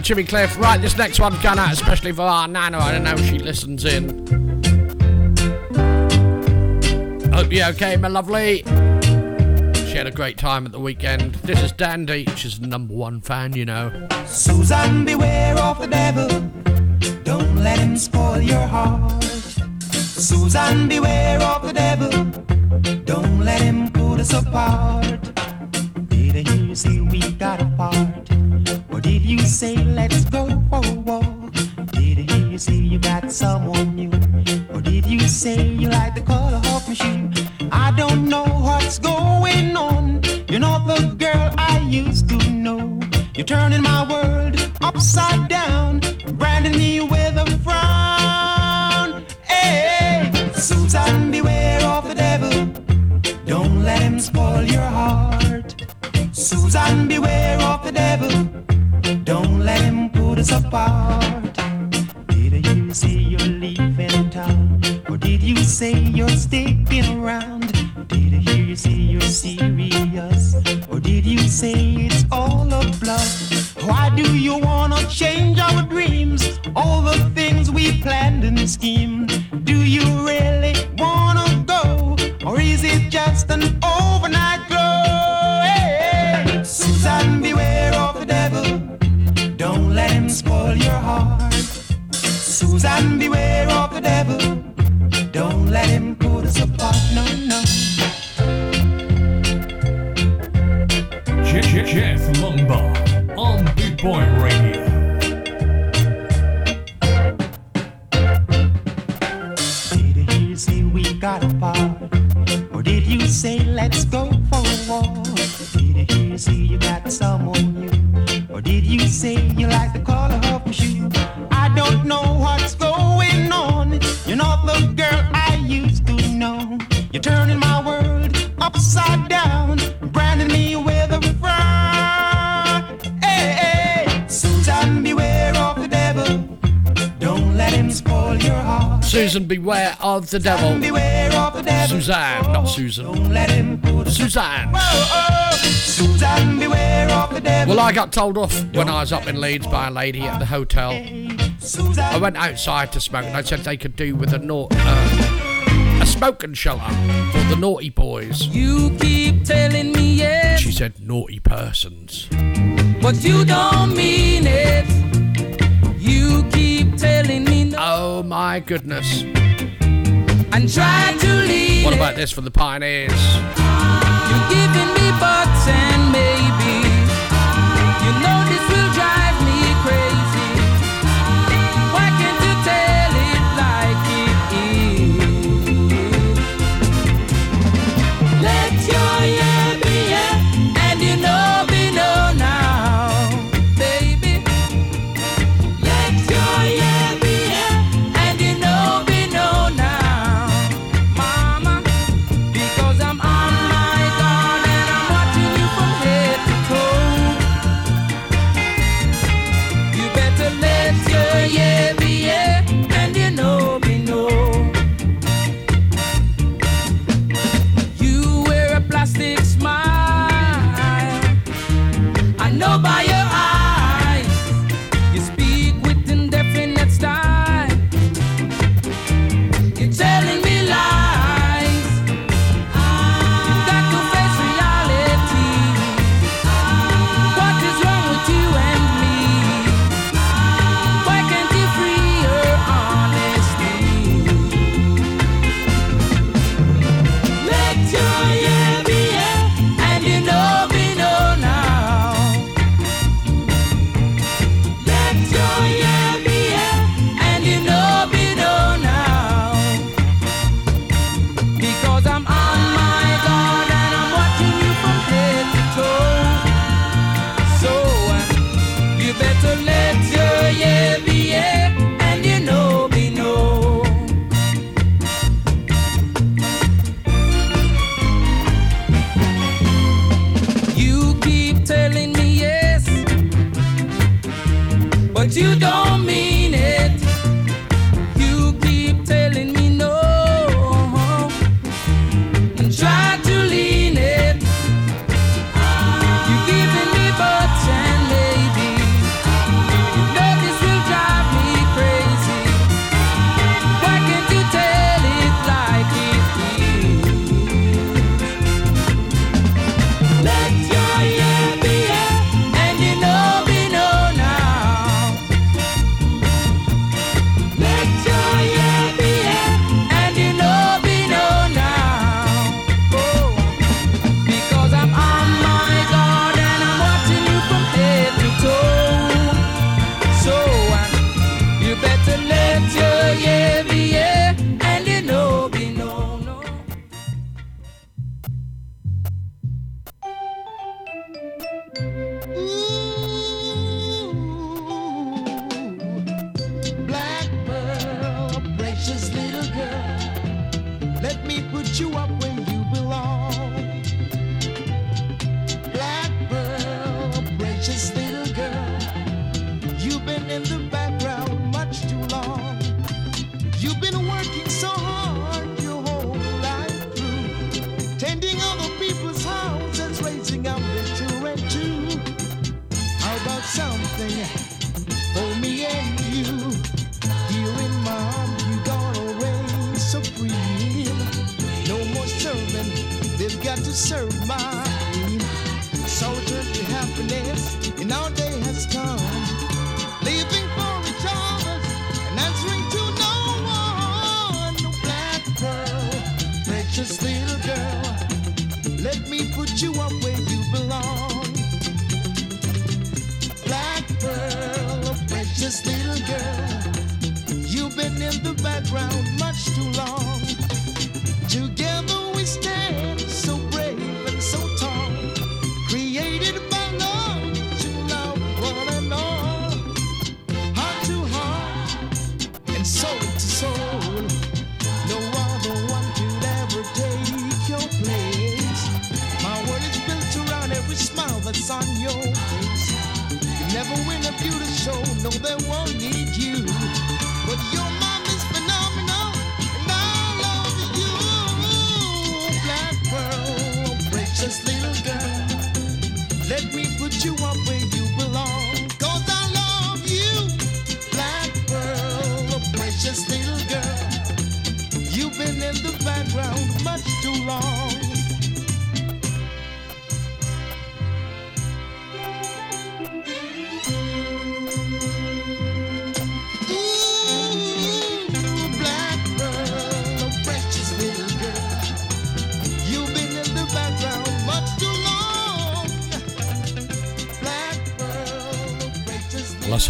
that, Jimmy Cliff. Right, this next one going out especially for our Nana. I don't know if she listens in. Hope you're okay, my lovely. She had a great time at the weekend. This is Dandy. She's the number one fan, you know. Susan, beware of the devil. Don't let him spoil your heart. Susan, beware of the devil. Don't let him put us apart. the devil. the devil. Suzanne, not Susan. Suzanne. Well, I got told off when I was up in Leeds by a lady at the hotel. I went outside to smoke and I said they could do with a naught. Uh, a smoking shelter for the naughty boys. You keep telling me yes. She said naughty persons. But you don't mean it. You keep telling me no. Oh my goodness and try to leave. What about this for the pioneers? You're giving me and maybe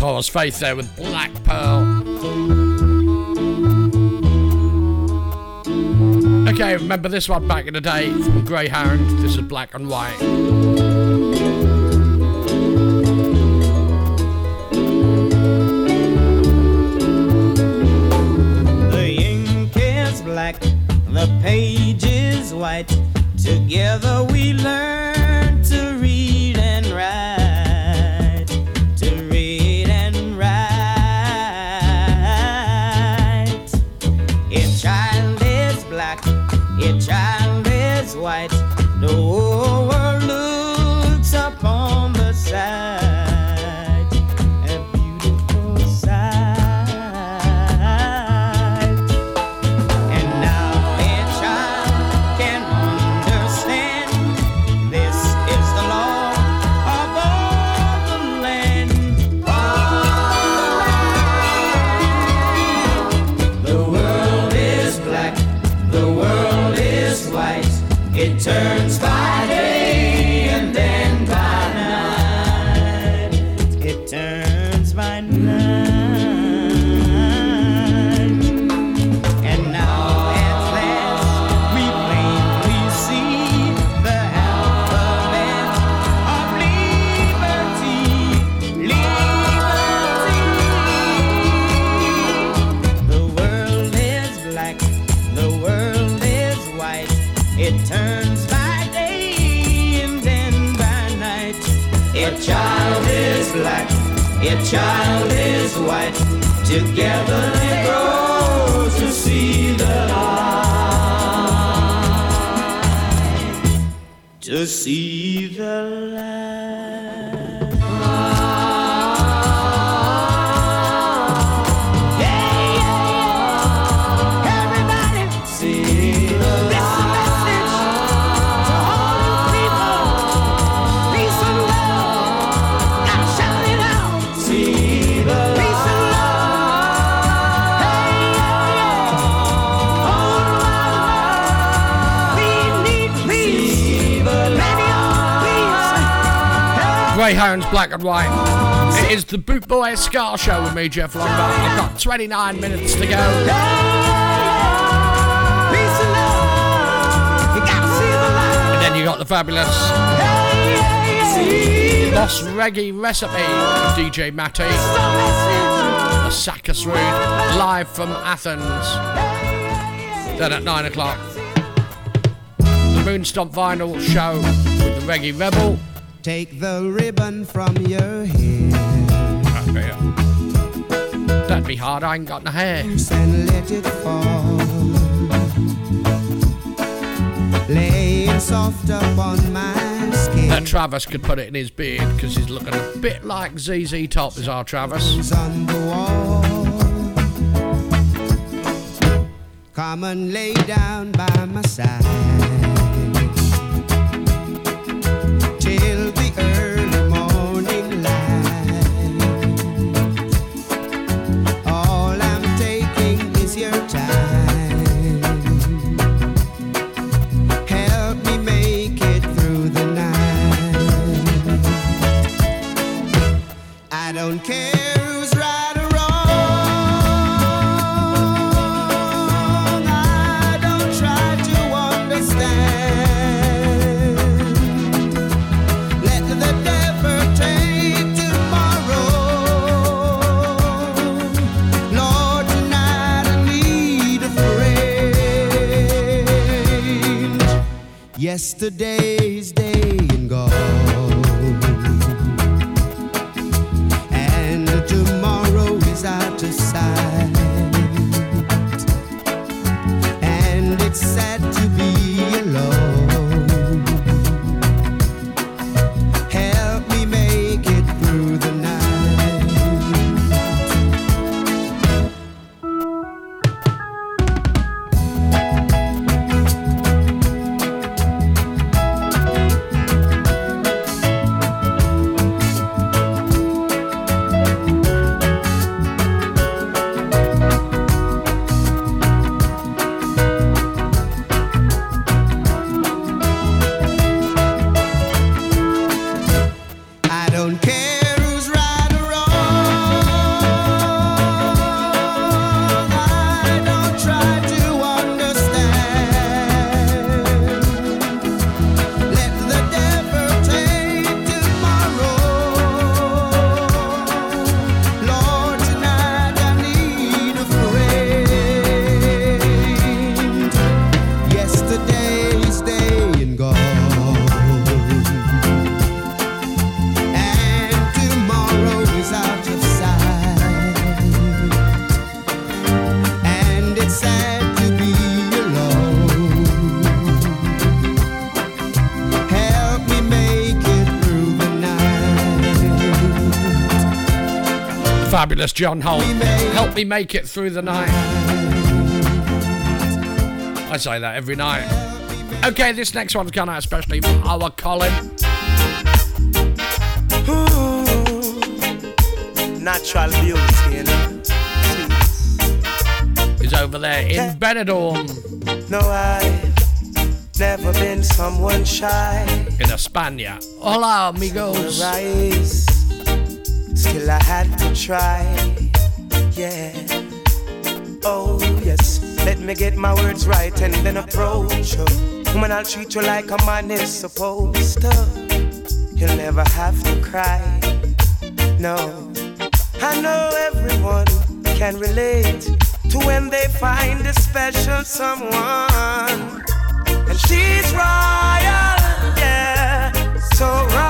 Horace Faith there with Black Pearl. Okay, remember this one back in the day from Greyhound? This is black and white. If child is white, the child is white. Together they grow to see the light. To see the light. Greyhounds Black and White. It is the Boot Boy Ska Show with me, Jeff Longer. I've got 29 minutes to go. And then you got the fabulous Boss Reggae Recipe DJ Matty. The Sackus Road, live from Athens. Then at 9 o'clock, the Moonstomp Vinyl Show with the Reggae Rebel. Take the ribbon from your hair That'd be, that'd be hard, I ain't got no hair. and let it fall. Laying soft upon my skin. That Travis could put it in his beard because he's looking a bit like ZZ Top, is our Travis. on the wall. Come and lay down by my side Yesterday's Fabulous John Holt. Help me make it through the night. I say that every night. Okay, this next one's gone out especially for our Colin. Natural beauty, you know. He's over there in Benidorm No, I've never been someone shy. in España. Hola, amigos. Still I had try. Yeah. Oh yes, let me get my words right and then approach you. Woman, I'll treat you like a man is supposed to. You'll never have to cry. No, I know everyone can relate to when they find a special someone. And she's royal, yeah, so royal.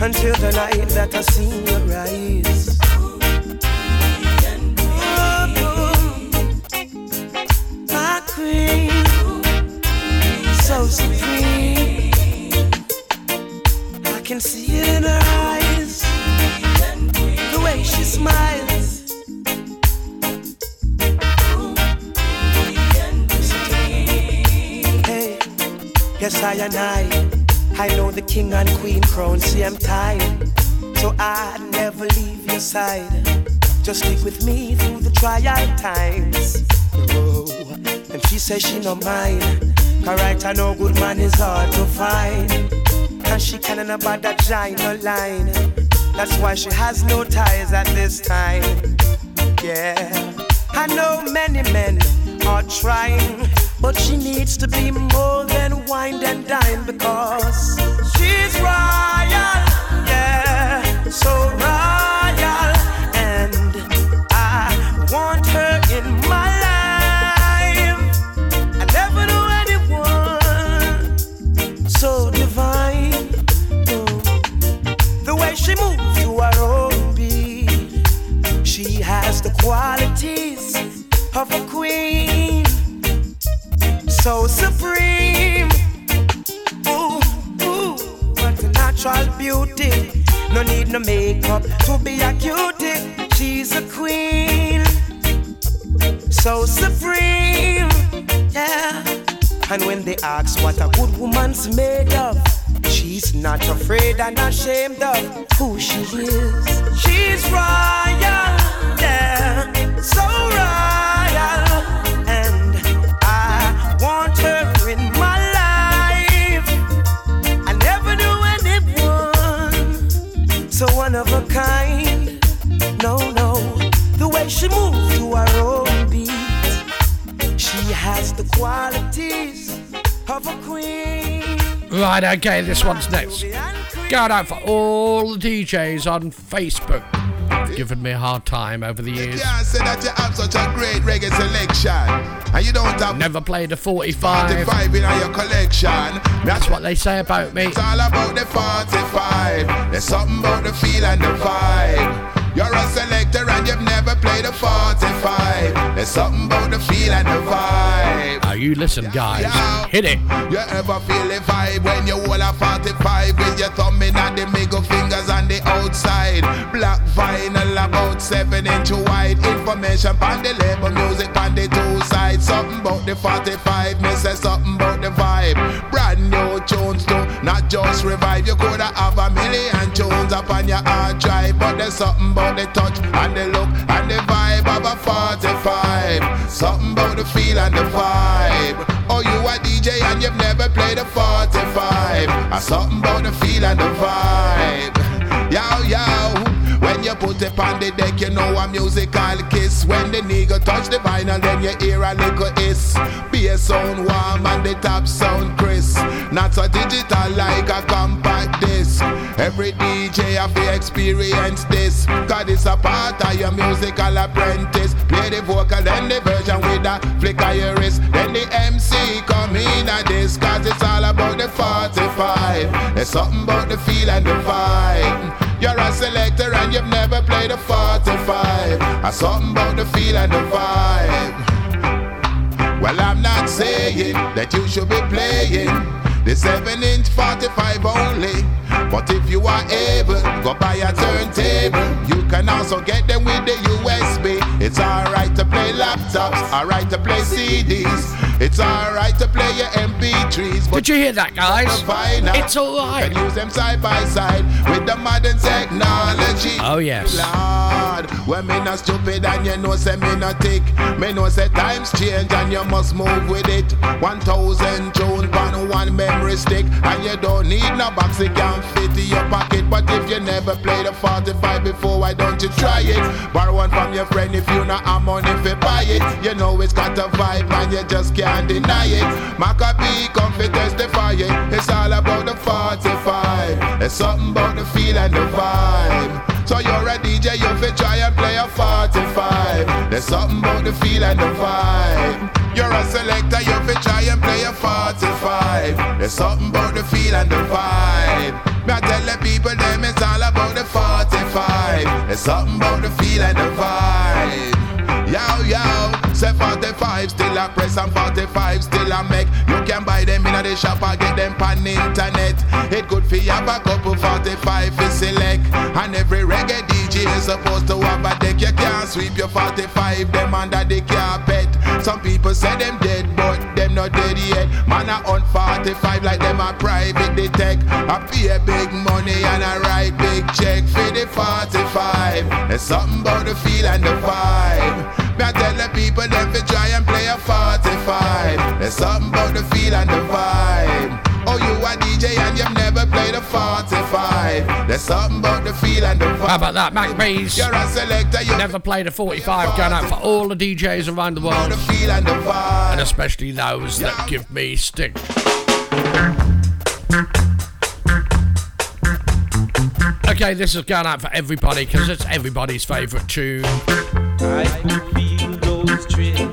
Until the night that I seen your eyes. My queen, so supreme. I can see it in her eyes, the way she smiles. Hey, yes I and I, I know the king and queen crown. See I'm tired, so I never leave your side. Just stick with me through the trial times. Oh, and she says she no mind. Correct, I know good man is hard to find. And she can't about that giant no line. That's why she has no ties at this time. Yeah, I know many men are trying, but she needs to be more than wine and dine because she's royal. Yeah, so royal, and I want her in my life. I never knew anyone so divine. Oh, The way she moves to her own beat, she has the qualities of a queen, so supreme. Ooh, ooh, what a natural beauty. No need no makeup to be a cutie. She's a queen, so supreme, yeah. And when they ask what a good woman's made of, she's not afraid and ashamed of who she is. She's royal, she moves to her own beat, she has the qualities of a queen. Right, okay, this one's next. Going out for all the DJs on Facebook. Giving me a hard time over the years. can't say that you have such a great reggae selection and you don't have Never played a 45. 45 in your collection. That's what they say about me. It's all about the 45. There's something about the feel and the vibe. You're a selector and you've never played a 45. There's something about the feel and the vibe. Now you listen, guys. Hit it. You ever feel the vibe when you hold a 45 with your thumb in and the middle fingers on the outside? Black vinyl about 7 inch wide. Information on the label, music on the two sides. Something about the 45, me say something about the vibe. Brand new tunes not just revive. You coulda have a million tunes up on your hard drive, but there's something about the touch and the look and the vibe of a 45. Something about the feel and the vibe. Oh, you a DJ and you've never played a 45. A something about the feel and the vibe. Yo, yo. When you put it on the deck, you know a musical kiss. When the nigga touch the vinyl, then you hear a little hiss. Bass sound warm and the top sound crisp. Not so digital like a compact disc. Every DJ have to experience this. Cause it's a part of your musical apprentice. Play the vocal, then the version with a flick of your wrist. Then the MC come in at this. Cause it's all about the 45. There's something about the feel and the vibe. You're a selector and you've never played a 45. A something about the feel and the vibe. Well, I'm not saying that you should be playing the 7 inch 45 only. But if you are able, go buy a turntable. You can also get them with the USB. It's alright to play laptops, alright to play CDs. It's alright to play your MP3s. But Did you hear that, guys? It's alright. Can use them side by side with the modern technology. Oh, yes. Lord, when me not stupid and you know say me not tick. Me know say times change and you must move with it. One thousand tunes on one memory stick, and you don't need no box it can fit in your pocket. But if you never played a 45 before, why don't you try it? Borrow one from your friend if you not have money if you buy it. You know it's got a vibe and you just can't deny it. Macka B come fi testify it. It's all about the 45. It's something about the feel and the vibe. So you're a DJ, you fi try and play a 45. There's something about the feel and the vibe. You're a selector, you fi try and play a 45. There's something about the feel and the vibe. Me I tell the people them it's all about the 45. There's something about the feel and the vibe. Yo, yo, say 45 still I press and 45 still I make. You can buy them in the shop or get them on internet. It good for you have a couple 45 to select. And every reggae DJ is supposed to have a deck. You can't sweep your 45 them under the carpet. Some people say them dead, not dead yet. Man a on 45 like them a private detect. I pay big money and I write big check for the 45. There's something about the feel and the vibe. Me I tell the people them fi try and play a 45. There's something about the feel and the vibe. Oh, you a DJ and you've never played a 45. There's something about the feel and the vibe. How about that, Mac Bees? You're a selector, you Never played a 45 going out for all the DJs around the world. feel and the vibe. And especially those that give me stick. Okay, this is going out for everybody because it's everybody's favourite tune. I could feel those trees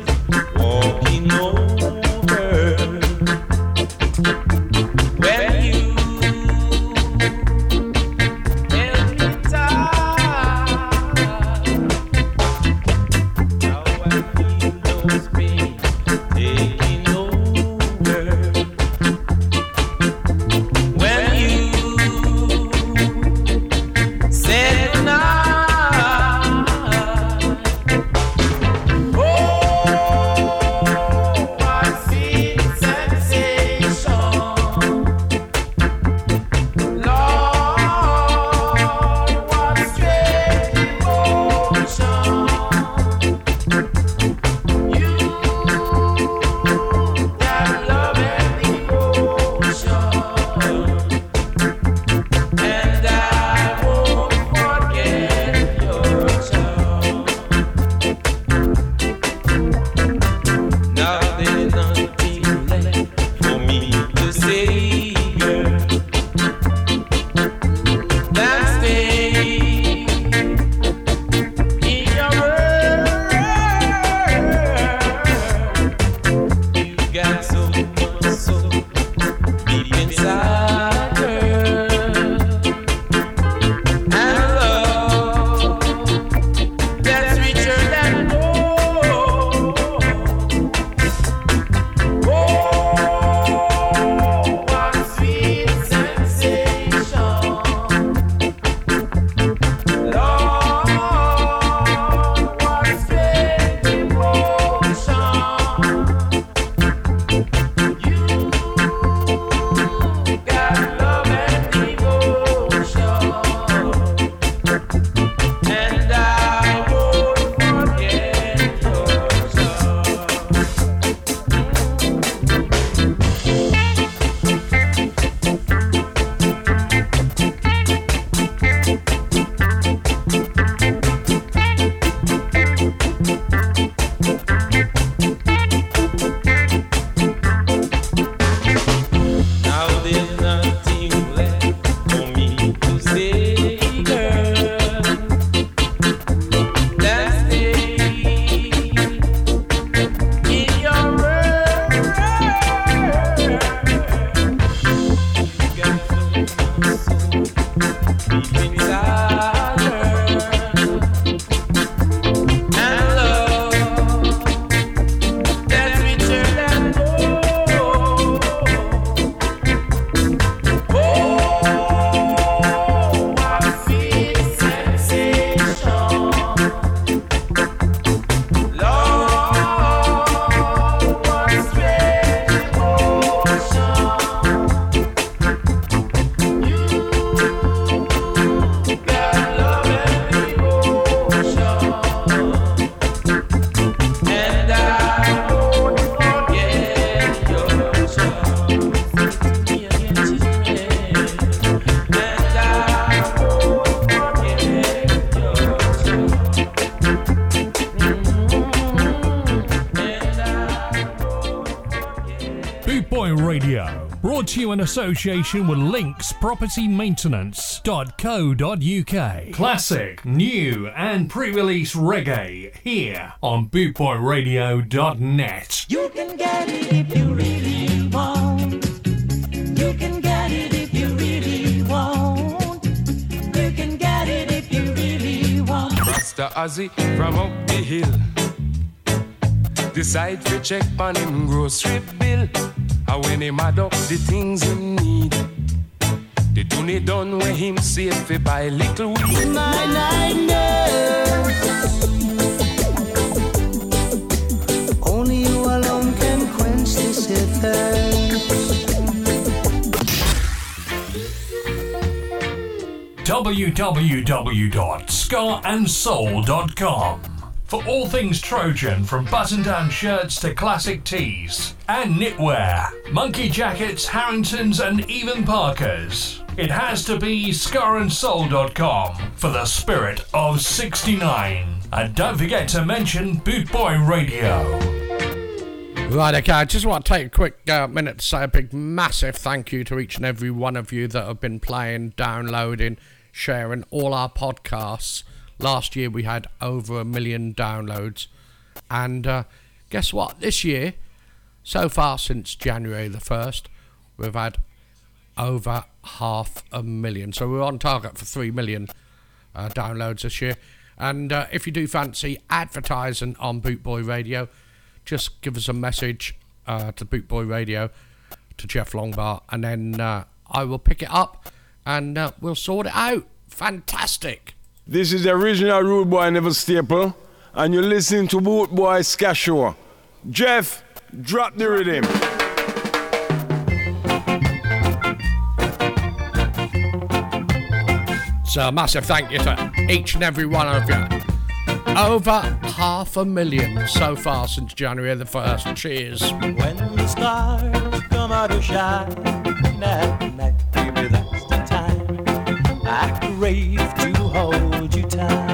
Brought to you in association with Links Property Maintenance.co.uk. Classic, new, and pre release reggae here on bootboyradio.net. You can get it if you really want. You can get it if you really want. You can get it if you really want. Rasta Ozzy from up the hill. Decide to check on him grocery bill. And when him add up the things him need, the tune done when him save fi buy little weed. Mine, I know. Only you alone can quench this thirst. www.skaandsoul.com for all things Trojan from button down shirts to classic tees and knitwear, monkey jackets, Harringtons, and even Parkers. It has to be skaandsoul.com for the spirit of 69. And don't forget to mention Bootboy Radio. Right, okay. I just want to take a quick uh, minute to say a big, massive thank you to each and every one of you that have been playing, downloading, sharing all our podcasts. Last year we had over a million downloads. And uh, guess what? This year, so far since January the 1st, we've had over half a million. So we're on target for 3 million uh, downloads this year. And uh, if you do fancy advertising on Bootboy Radio, just give us a message uh, to Bootboy Radio to Jeff Longbar, and then uh, I will pick it up and uh, we'll sort it out. Fantastic. This is the original Rude Boy Neville Staple, and you're listening to Boot Boy Ska Show. Jeff, drop the rhythm. So a massive thank you to each and every one of you. Over half a million so far since January the 1st. Cheers. When the stars come out to shine at night, baby, that's the time I crave to hold you tight.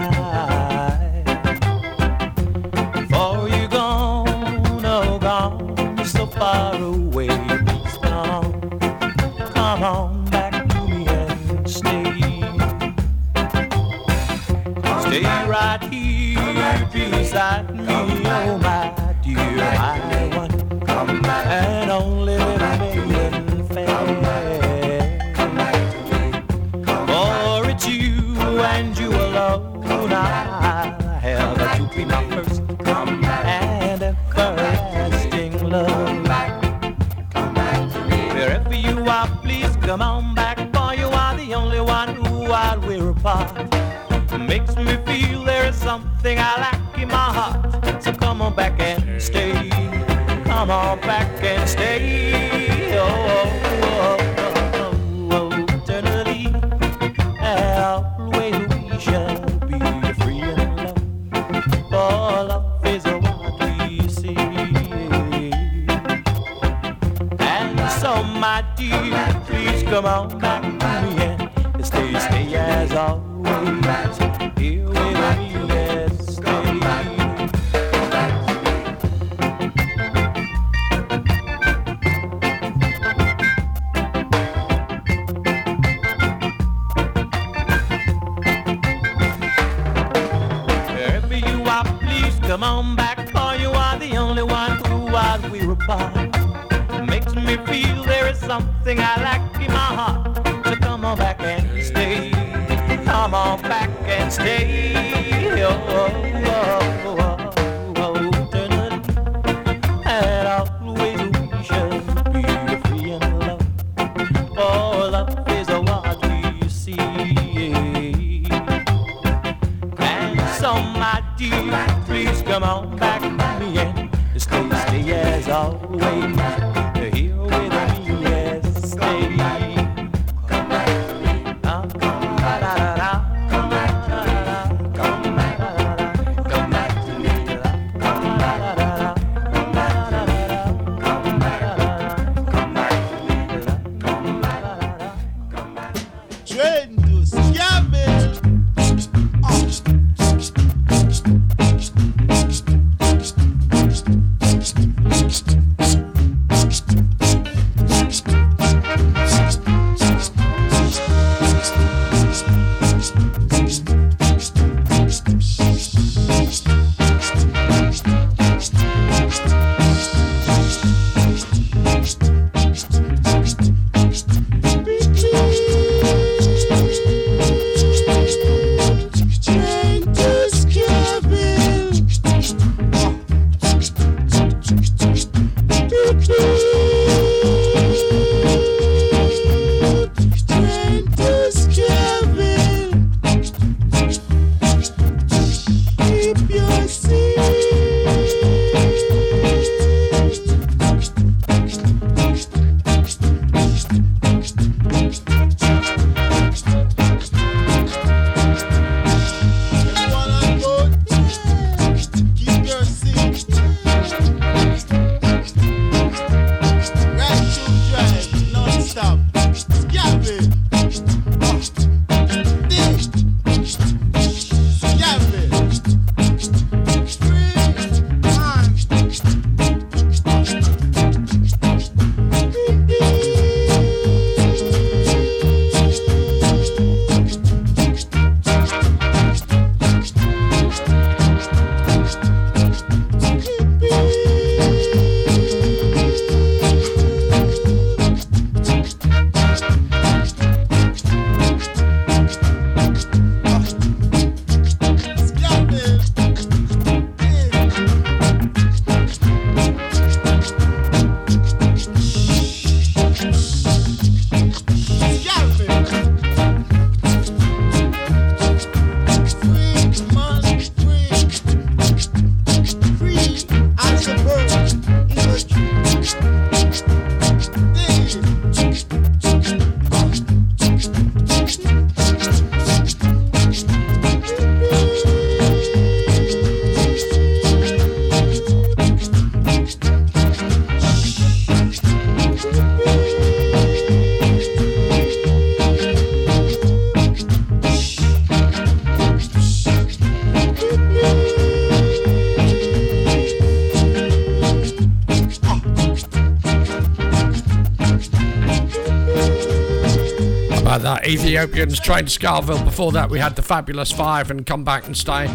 Ethiopians trained Skaville. Before that, we had the Fabulous Five and Come Back and Stay.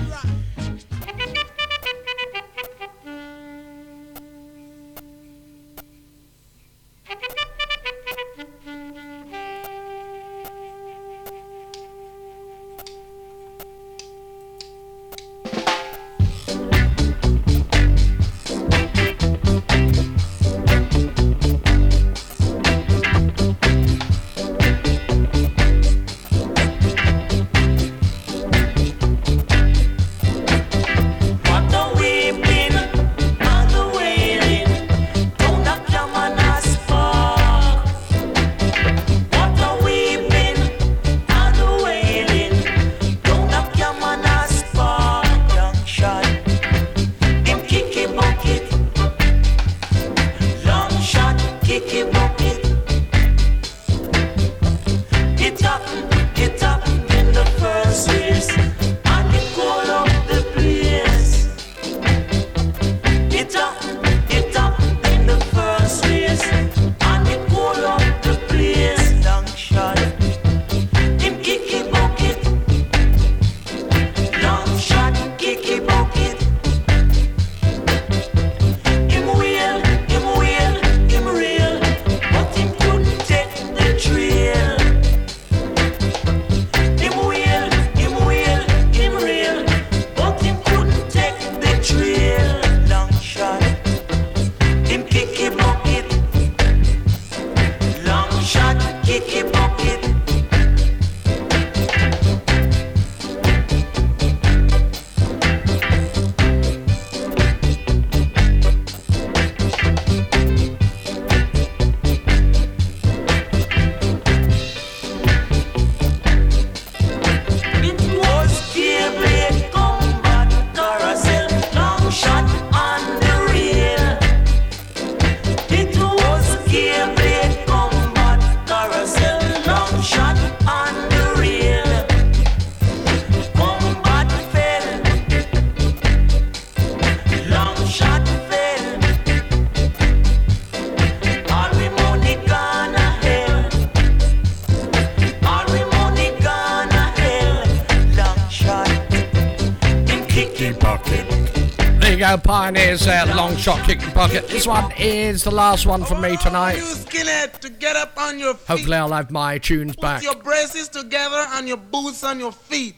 Pioneers, uh, long shot kicking bucket. This one is the last one for me tonight. Skinhead to get up on your feet. Hopefully, I'll have my tunes back. Put your braces together and your boots on your feet.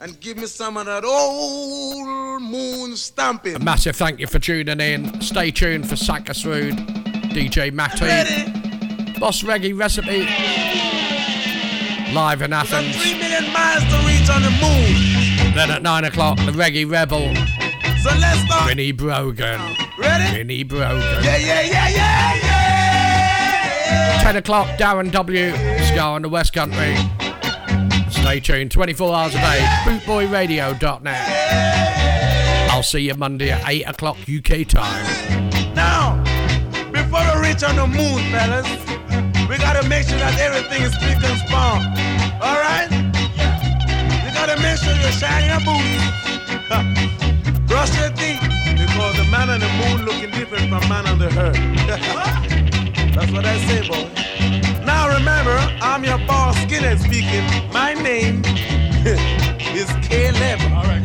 And give me some of that old moon stamping. A massive thank you for tuning in. Stay tuned for Sakas Rude, DJ Matty, Boss Reggae Recipe, live in Athens. Three million miles to reach on the moon. Then at 9 o'clock, the Reggae Rebel, So let's start. Vinnie Brogan. Ready? Vinnie Brogan. Yeah, yeah, yeah, yeah, yeah. 10 o'clock, Darren W. Scar on the West Country. Stay tuned 24 hours a day. Bootboyradio.net. I'll see you Monday at 8 o'clock UK time. Now, before we reach on the moon, fellas, we gotta make sure that everything is spick and span. All right? You gotta make sure you're shining your boots. Brush your teeth, because the man on the moon looking different from man on the earth. That's what I say, boy. Now remember, I'm your boss, Skinhead speaking. My name is Caleb. All right,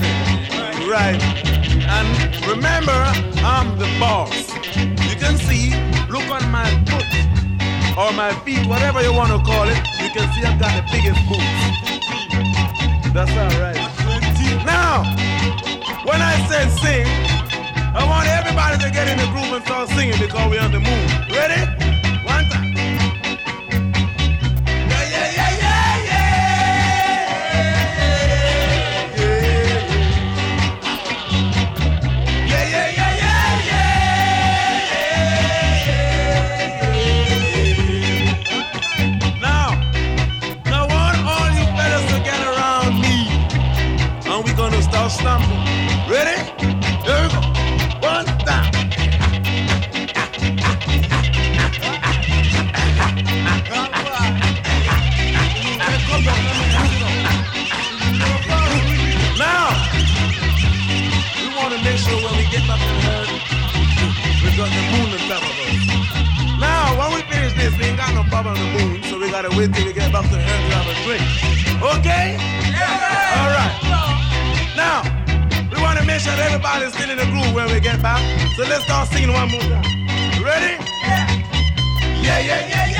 Right. And remember, I'm the boss. You can see, look on my foot or my feet, whatever you want to call it. You can see I've got the biggest boots. That's all right. Now, when I say sing, I want everybody to get in the groove and start singing because we're on the moon. Ready? One time. Yeah, we ain't got no problem on the moon, so we gotta wait till we get back to the Earth to have a drink. Okay? Yeah. All right. Now, we want to make sure that everybody's still in the groove when we get back. So let's start singing one more time. Ready? Yeah. Yeah, yeah, yeah.